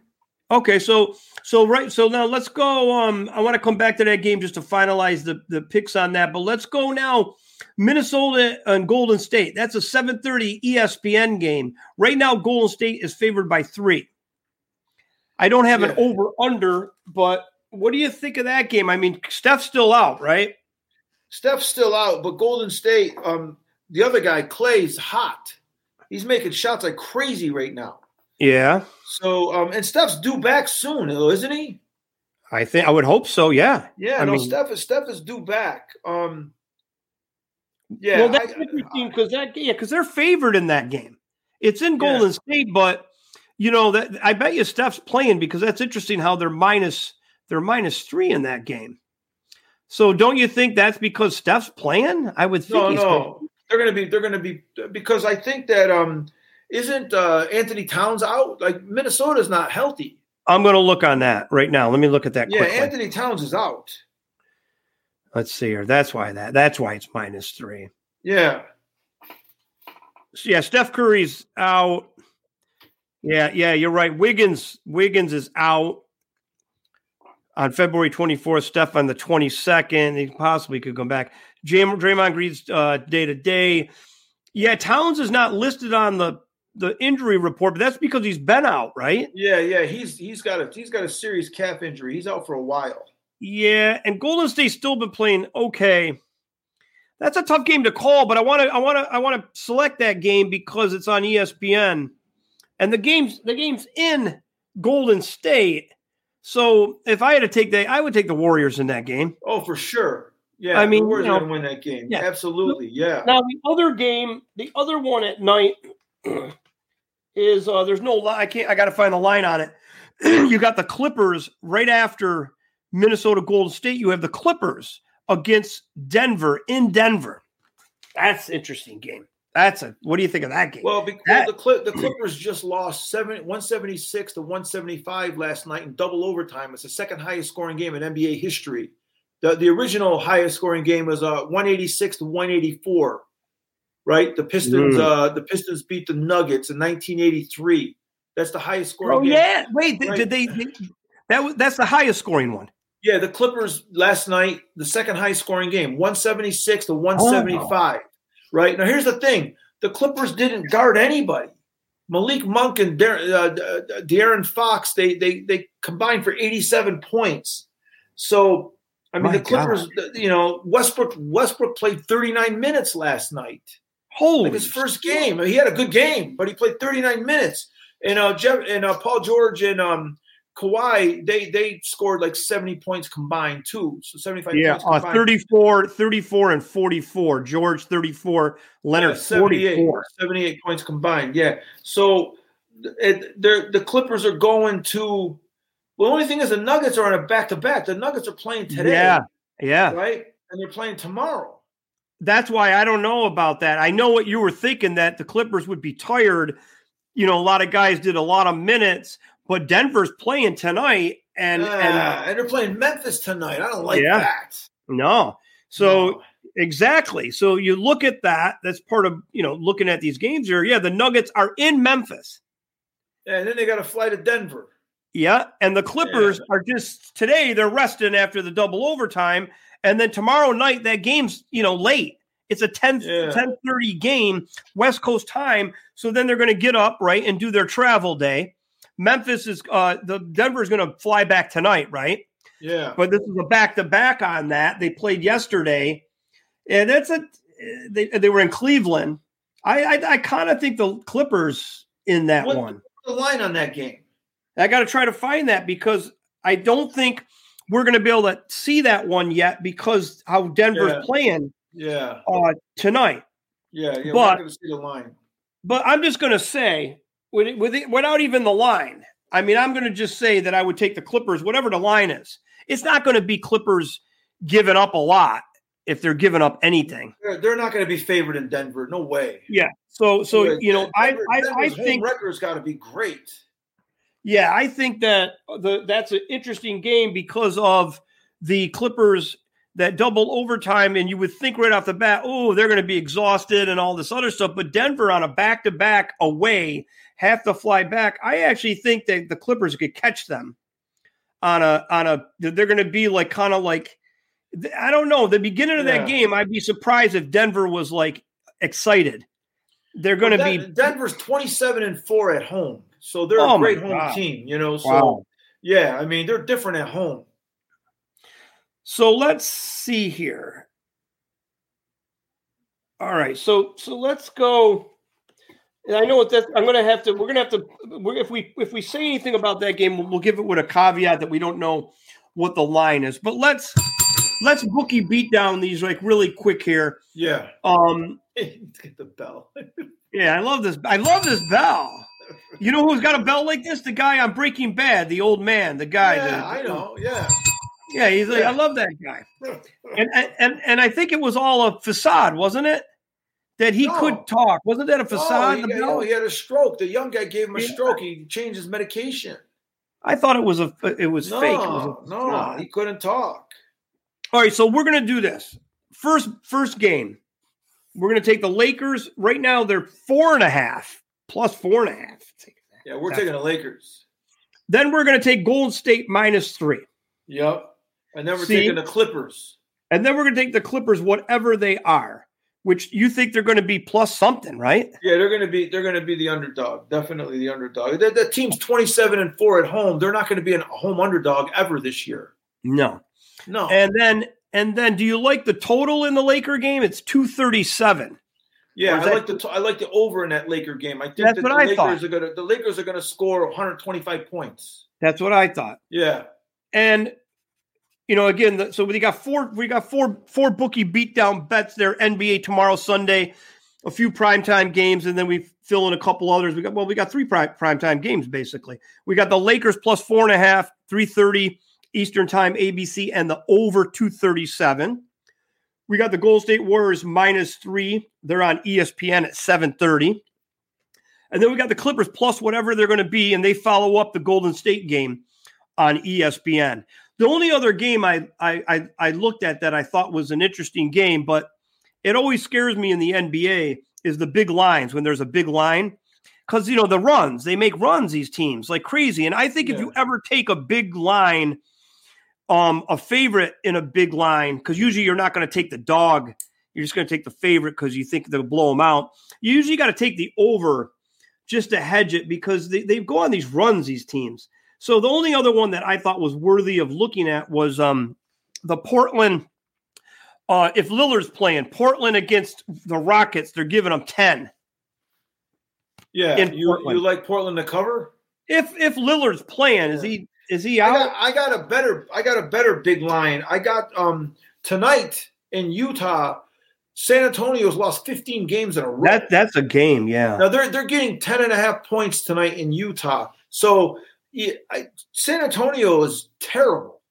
okay. So so right. So now let's go. Um, I want to come back to that game just to finalize the the picks on that. But let's go now. Minnesota and Golden State. That's a 7:30 ESPN game. Right now, Golden State is favored by three. I don't have an over under, but what do you think of that game? I mean, Steph's still out, right? Steph's still out, but Golden State, um, the other guy, Clay's hot. He's making shots like crazy right now. Yeah, So, um, and Steph's due back soon, though, isn't he? I think I would hope so. Yeah. Yeah, I no, mean- Steph is Steph is due back. Um, yeah, well, that's I- interesting because that yeah, because they're favored in that game. It's in Golden State, but you know that I bet you Steph's playing because that's interesting how they're minus they're minus three in that game. So don't you think that's because Steph's playing? I would think no, no, they're gonna be they're gonna be because I think that um, isn't uh, Anthony Towns out? Like Minnesota's not healthy. I'm going to look on that right now. Let me look at that Yeah, quickly. Anthony Towns is out. Let's see here. That's why that that's why it's minus three. Yeah, So, yeah, Steph Curry's out. Yeah, yeah, you're right. Wiggins Wiggins is out on February 24th. Steph on the 22nd. He possibly could come back. Jam, Draymond Green's uh, day to day. Yeah, Towns is not listed on the the injury report, but that's because he's been out, right? yeah, yeah. He's he's got a he's got a serious calf injury. He's out for a while. Yeah, and Golden State's still been playing okay. That's a tough game to call, but I want to I want to I want to select that game because it's on ESPN. And the game's the game's in Golden State. So if I had to take that, I would take the Warriors in that game. Oh, for sure. Yeah, I mean, the Warriors you know- win that game. Yeah. Absolutely. Yeah. Now the other game, the other one at night is uh there's no li- I can't I got to find the line on it. you got the Clippers right after Minnesota Golden State. You have the Clippers against Denver in Denver. That's an interesting game. That's a what do you think of that game? Well, because That- the Clip, the Clippers just lost seven, 176 to 175 last night in double overtime. It's the second highest scoring game in NBA history. The, the original highest scoring game was uh, 186 to 184. Right? The Pistons Mm. uh, the Pistons beat the Nuggets in 1983. That's the highest scoring oh game. yeah, wait, did, Right. did they, they- that was that's the highest scoring one. Yeah, the Clippers last night, the second highest scoring game, 176 to 175. Right now, here's the thing: the Clippers didn't guard anybody. Malik Monk and Dar- uh, uh, De'Aaron Fox, they they they combined for 87 points. So, I mean, My the Clippers, you know, Westbrook Westbrook played 39 minutes last night, Holy like his first game. He had a good game, but he played 39 minutes. And uh, Jeff and uh, Paul George and um, Kawhi, they they scored like 70 points combined too. So 75 Yeah, points uh, 34, 34, and 44. George 34, Leonard Yeah, 78, 44. 78 points combined. Yeah. So it, the Clippers are going to. Well, the only thing is the Nuggets are on a back to back. The Nuggets are playing today, Yeah, yeah. right? And they're playing tomorrow. That's why I don't know about that. I know what you were thinking that the Clippers would be tired. You know, a lot of guys did a lot of minutes, but Denver's playing tonight, and and Ah, and they're playing Memphis tonight. I don't like Yeah. that. no. So No. exactly. So you look at that. That's part of you know looking at these games here. Yeah, the Nuggets are in Memphis. And then they got to fly to Denver. Yeah, and the Clippers are just today they're resting after the double overtime, and then tomorrow night that game's you know late. It's a 10 Yeah. 10:30 game West Coast time, so then they're going to get up right and do their travel day. Memphis is uh the Denver is going to fly back tonight, right? Yeah. But this is a back to back on that. They played yesterday, and that's a they they were in Cleveland. I I, I kind of think the Clippers in that What- one. the line on that game. I got to try to find that because I don't think we're going to be able to see that one yet because how Denver's Yeah. playing Yeah. uh, tonight. Yeah. Yeah. But- we're going to see the line. But I'm just going to say, with it, with it, without even the line, I mean, I'm going to just say that I would take the Clippers, whatever the line is. It's not going to be Clippers giving up a lot if they're giving up anything. They're, they're not going to be favored in Denver. No way. Yeah. So, so you know, I, Denver- I, I Denver's think record's got to be great. Yeah, I think that the that's an interesting game because of the Clippers that double overtime, and you would think right off the bat, oh, they're going to be exhausted and all this other stuff. But Denver on a back to back away, have to fly back. I actually think that the Clippers could catch them on a on a. They're going to be like kind of like I don't know. The beginning of Yeah. that game, I'd be surprised if Denver was like excited. They're going to Den- be Denver's 27 and 4 at home. So they're Oh a great home God. team, you know. So Wow. yeah, I mean, they're different at home. So let's see here. All right, so so let's go. And I know what that I'm going to have to. We're going to have to. We're, if we if we say anything about that game, we'll, we'll give it with a caveat that we don't know what the line is. But let's let's bookie beat down these like really quick here. Yeah. Um, Get the bell. yeah, I love this. I love this bell. You know who's got a bell like this? The guy on Breaking Bad, the old man, the guy. yeah, the- I know. Yeah. Yeah, he's like, Yeah. I love that guy. and and and I think it was all a facade, wasn't it? That he No. could talk. Wasn't that a facade? he, no, he had a stroke. The young guy gave him a Yeah. stroke. He changed his medication. I thought it was a it was no, fake. It was a no, he couldn't talk. All right, so we're gonna do this. First first game. We're gonna take the Lakers. Right now they're four and a half plus four and a half. Yeah, we're That's- taking the Lakers. Then we're gonna take Golden State minus three. Yep. And then we're See? taking the Clippers. And then we're gonna take the Clippers, whatever they are, which you think they're gonna be plus something, right? Yeah, they're gonna be they're gonna be the underdog. Definitely the underdog. That, that team's 27 and 4 at home. They're not gonna be a home underdog ever this year. No. No. And then and then do you like the total in the Laker game? It's 237. yeah, I that- like the I like the over in that Laker game. I think That's that what the I Lakers thought. are gonna the Lakers are gonna score 125 points. That's what I thought. Yeah. And you know, again, the, so we got four we got four four bookie beatdown bets there NBA tomorrow Sunday, a few primetime games and then we fill in a couple others. We got well we got three prime primetime games basically. We got the Lakers plus four and a half, 330 Eastern time ABC and the over 237. We got the Golden State Warriors minus three. They're on ESPN at 730. And then we got the Clippers plus whatever they're going to be, and they follow up the Golden State game on ESPN. The only other game I, I I I looked at that I thought was an interesting game, but it always scares me in the NBA is the big lines when there's a big line. Because you know, the runs, they make runs, these teams like crazy. And I think if you ever take a big line, um, a favorite in a big line, because usually you're not going to take the dog, you're just going to take the favorite because you think they'll blow them out. You usually got to take the over just to hedge it because they, they go on these runs, these teams. So the only other one that I thought was worthy of looking at was um, the Portland. Uh, if Lillard's playing Portland against the Rockets, they're giving them ten. Yeah. In you, Portland. you like Portland to cover? If if Lillard's playing, is he Is he I out? got, I got a better I got a better big line. I got um tonight in Utah, San Antonio's lost 15 games in a row. that that's a game. Yeah. now they're they're getting 10 and a half points tonight in Utah. So yeah, I, San Antonio is terrible.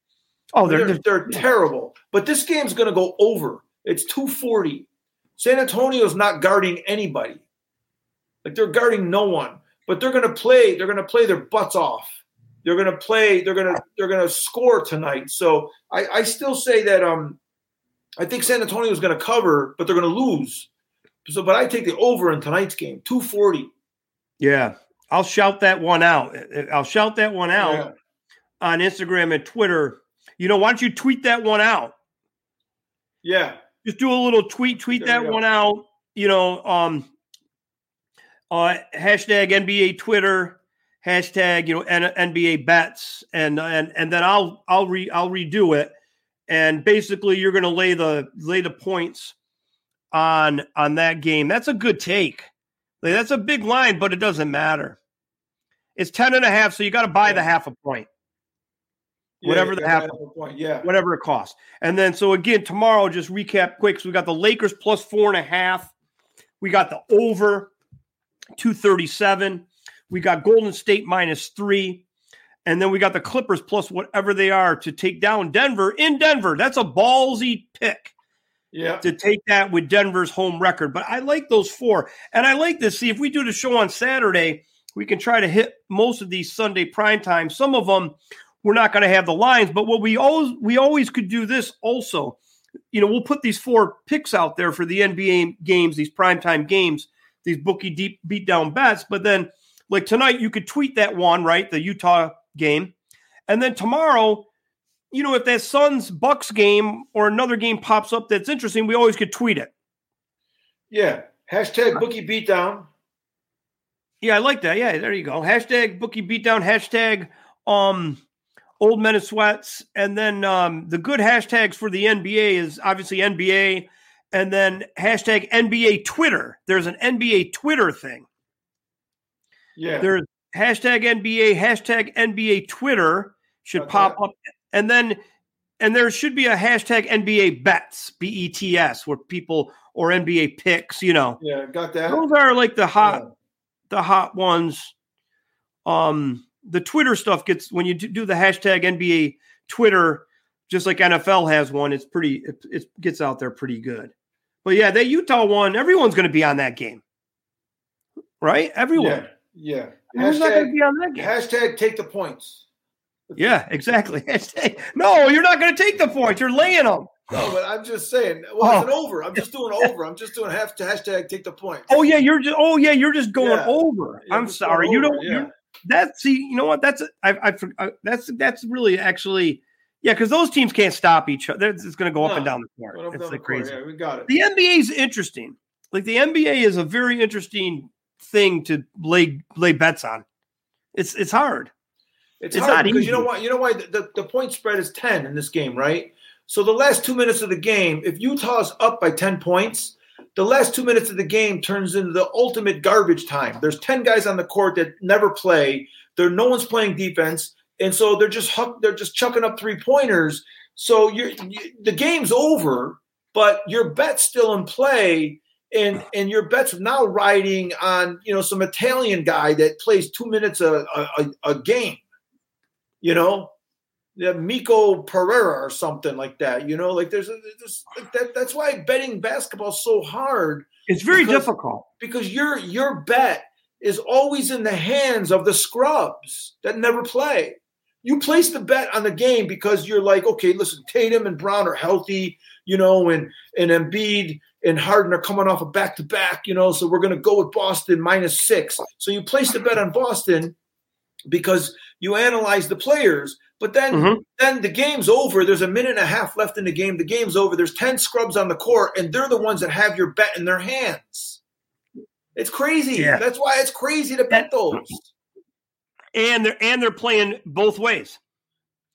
Oh, They're, they're, they're, yeah. terrible. But this game's going to go over. It's 240. San Antonio's not guarding anybody. Like they're guarding no one. But they're going to play. They're going to play their butts off. They're going to play. They're going to. They're going to score tonight. So I, I still say that. Um, I think San Antonio's going to cover, but they're going to lose. So, but I take the over in tonight's game. 240. yeah. I'll shout that one out. I'll shout that one out Yeah. on Instagram and Twitter. You know, why don't you tweet that one out? Yeah. just do a little tweet, tweet There that one out. You know, um, uh, hashtag NBA Twitter, hashtag you know N- NBA bets, and and and then I'll I'll re I'll redo it, and basically you're going to lay the lay the points on on that game. That's a good take. Like, that's a big line, but it doesn't matter. It's 10 and a half, so you got to buy the half a point Yeah, Whatever the yeah, half- a point. Yeah. whatever it costs. And then, so again, tomorrow, just recap quick. So we got the Lakers plus four and a half. We got the over 237. We got Golden State minus three. And then we got the Clippers plus whatever they are to take down Denver in Denver. That's a ballsy pick Yeah. to take that with Denver's home record. But I like those four. And I like this. See, if we do the show on Saturday, we can try to hit most of these Sunday prime time. Some of them we're not going to have the lines, but what we always we always could do this also. You know, we'll put these four picks out there for the NBA games, these primetime games, these bookie deep beat down bets. But then, like tonight, you could tweet that one, right? The Utah game. And then tomorrow, you know, if that Suns Bucks game or another game pops up that's interesting, we always could tweet it. Yeah. Hashtag bookie beatdown. Yeah, I like that. Yeah, there you go. Hashtag bookie beatdown, hashtag um old men in sweats. And then um the good hashtags for the NBA is obviously NBA and then hashtag NBA Twitter. There's an NBA Twitter thing. Yeah. There's hashtag NBA, hashtag NBA Twitter should Okay. pop up. And then and there should be a hashtag NBA bets, B E T S, where people or NBA picks, you know. yeah. Got that. Those are like the hot Yeah. the hot ones. Um, the Twitter stuff gets when you do the hashtag NBA Twitter, just like NFL has one. It's pretty. It, it gets out there pretty good. But yeah, that Utah one, everyone's going to be on that game, right? Everyone. Yeah. Yeah. Who's not going to be on that game? hashtag take the points. Yeah, exactly. No, you're not going to take the points. You're laying them. No, but I'm just saying. Well, it's Oh. an over. I'm just doing over. I'm just doing half to hashtag take the point. Oh yeah, you're just. Oh yeah, you're just going Yeah. over. I'm sorry. You don't. yeah. you That see, you know what? That's I, I, for- uh, that's that's really actually yeah, because those teams can't stop each other. It's going to go up No. and down the court. It's like court. crazy. Yeah, we got it. The NBA is interesting. Like the NBA is a very interesting thing to lay lay bets on. It's it's hard. It's, It's hard not because you know why? You know why the, the, the point spread is 10 in this game, right? So the last two minutes of the game, if Utah's up by 10 points, the last two minutes of the game turns into the ultimate garbage time. There's 10 guys on the court that never play. There no one's playing defense. And so they're just they're just chucking up three pointers. So you're you, the game's over, but your bet's still in play. And and your bet's now riding on you know some Italian guy that plays two minutes a, a- a game you know, yeah, Miko Pereira or something like that. You know, like there's, a, there's that, that's why betting basketball is so hard It's very Because- difficult. because your your bet is always in the hands of the scrubs that never play. You place the bet on the game because you're like, okay, listen, Tatum and Brown are healthy, you know, and and Embiid and Harden are coming off a back to back, you know, so we're going to go with Boston minus six. So you place the bet on Boston because you analyze the players, but then Mhm. then the game's over. There's a minute and a half left in the game. The game's over. There's 10 scrubs on the court, and they're the ones that have your bet in their hands. It's crazy. Yeah. That's why it's crazy to bet those. And they're and they're playing both ways.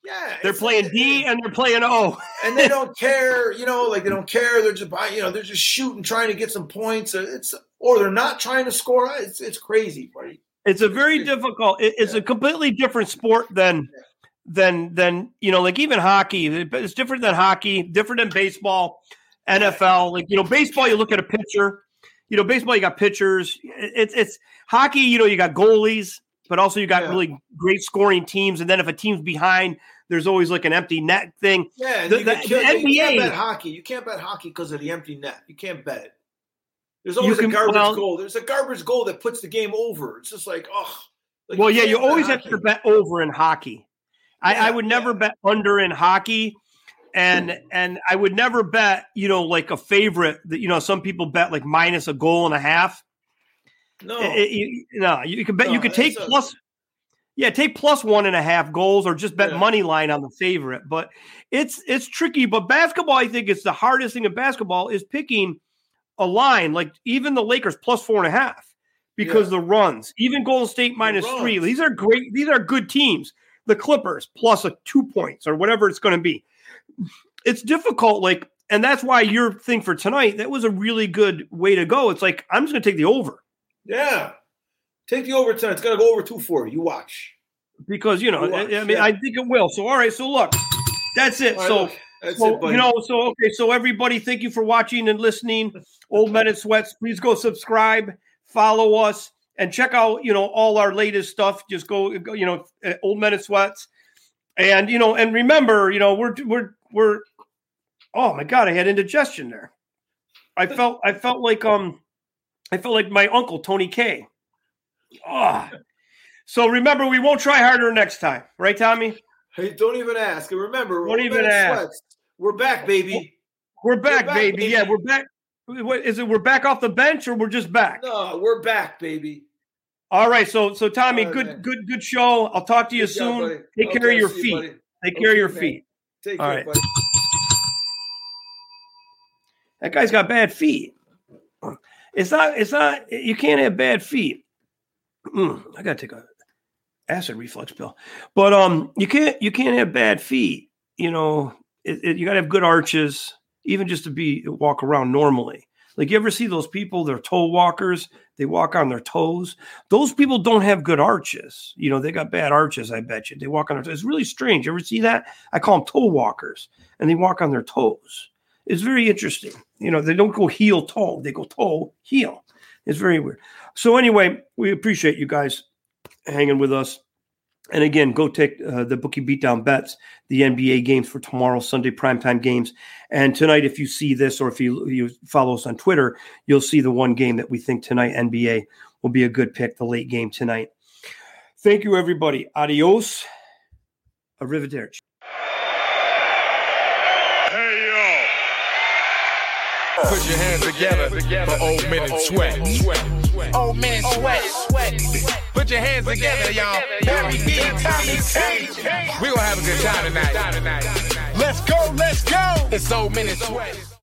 Yeah. They're playing D and they're playing O. and they don't care, you know, like they don't care. They're just you know, they're just shooting, trying to get some points. It's or they're not trying to score. It's it's crazy, buddy. It's a very difficult. it- it's a completely different sport than than than you know, like even hockey. It's different than hockey, different than baseball, NFL. Like you know, baseball, you look at a pitcher. You know, baseball, you got pitchers. It's it's hockey. You know, you got goalies, but also you got yeah. really great scoring teams. And then if a team's behind, there's always like an empty net thing. Yeah, the, the, the, NBA. You can't bet hockey. You can't bet hockey because of the empty net. You can't bet it. There's always can, a garbage well, goal. There's a garbage goal that puts the game over. It's just like, oh. Like well, yeah, you always have to bet over in hockey. I, I would never yeah. bet under in hockey, and hmm. and I would never bet you know like a favorite that you know some people bet like minus a goal and a half. No, it, you, no, you could bet no, you could take a, plus. Yeah, take plus one and a half goals, or just bet yeah. money line on the favorite. But it's it's tricky. But basketball, I think it's the hardest thing in basketball is picking a line like even the Lakers plus four and a half because yeah. the runs, even Golden State minus three. These are great. These are good teams the Clippers plus a two points or whatever it's going to be. It's difficult, like, and that's why your thing for tonight, that was a really good way to go. It's like, I'm just going to take the over. Yeah. Take the over tonight. It's going to go over two four. You watch. Because, you know, you watch, I, I, mean, yeah. I think it will. So, all right. So, look, that's it. Right, so, that's so, it, you know, so, okay. So, everybody, thank you for watching and listening. Old Men in Sweats, please go subscribe, follow us and check out you know all our latest stuff. Just go, you know, Old Men in Sweats, and you know, and remember, you know, we're we're we're. Oh my god, I had indigestion there. I felt I felt like um, I felt like my uncle Tony K. Ah. Oh. So remember, we won't try harder next time, right, Tommy? Hey, don't even ask. And remember, don't even ask. Sweats. We're back, baby. We're back, we're back baby. baby. Yeah, we're back. What, is it? We're back off the bench, or we're just back? No, we're back, baby. All right, so so Tommy, right, good man. good good show. I'll talk to you good soon. Job, Take okay, care of your feet. You, Take okay, care of your man. feet. Take All care, right. buddy. That guy's got bad feet. It's not. It's not. You can't have bad feet. Mm, I gotta take a acid reflux pill. But um, you can't. You can't have bad feet. You know, it, it, you gotta have good arches, even just to be walk around normally. Like you ever see those people, they're toe walkers, they walk on their toes. Those people don't have good arches. You know, they got bad arches, I bet you. They walk on their toes. It's really strange. You ever see that? I call them toe walkers, and they walk on their toes. It's very interesting. You know, they don't go heel toe, they go toe heel. It's very weird. So, anyway, we appreciate you guys hanging with us. And again, go take uh, the bookie beatdown bets, the NBA games for tomorrow, Sunday primetime games. And tonight, if you see this or if you, you follow us on Twitter, you'll see the one game that we think tonight, NBA, will be a good pick, the late game tonight. Thank you, everybody. Adios. Arrivederci. Hey, yo. Put your hands together for old men in sweat. Old men sweat. Put your hands together, y'all. Barry B, Tommy T. We gonna have a good time tonight. Let's go, let's go. It's so many sweats.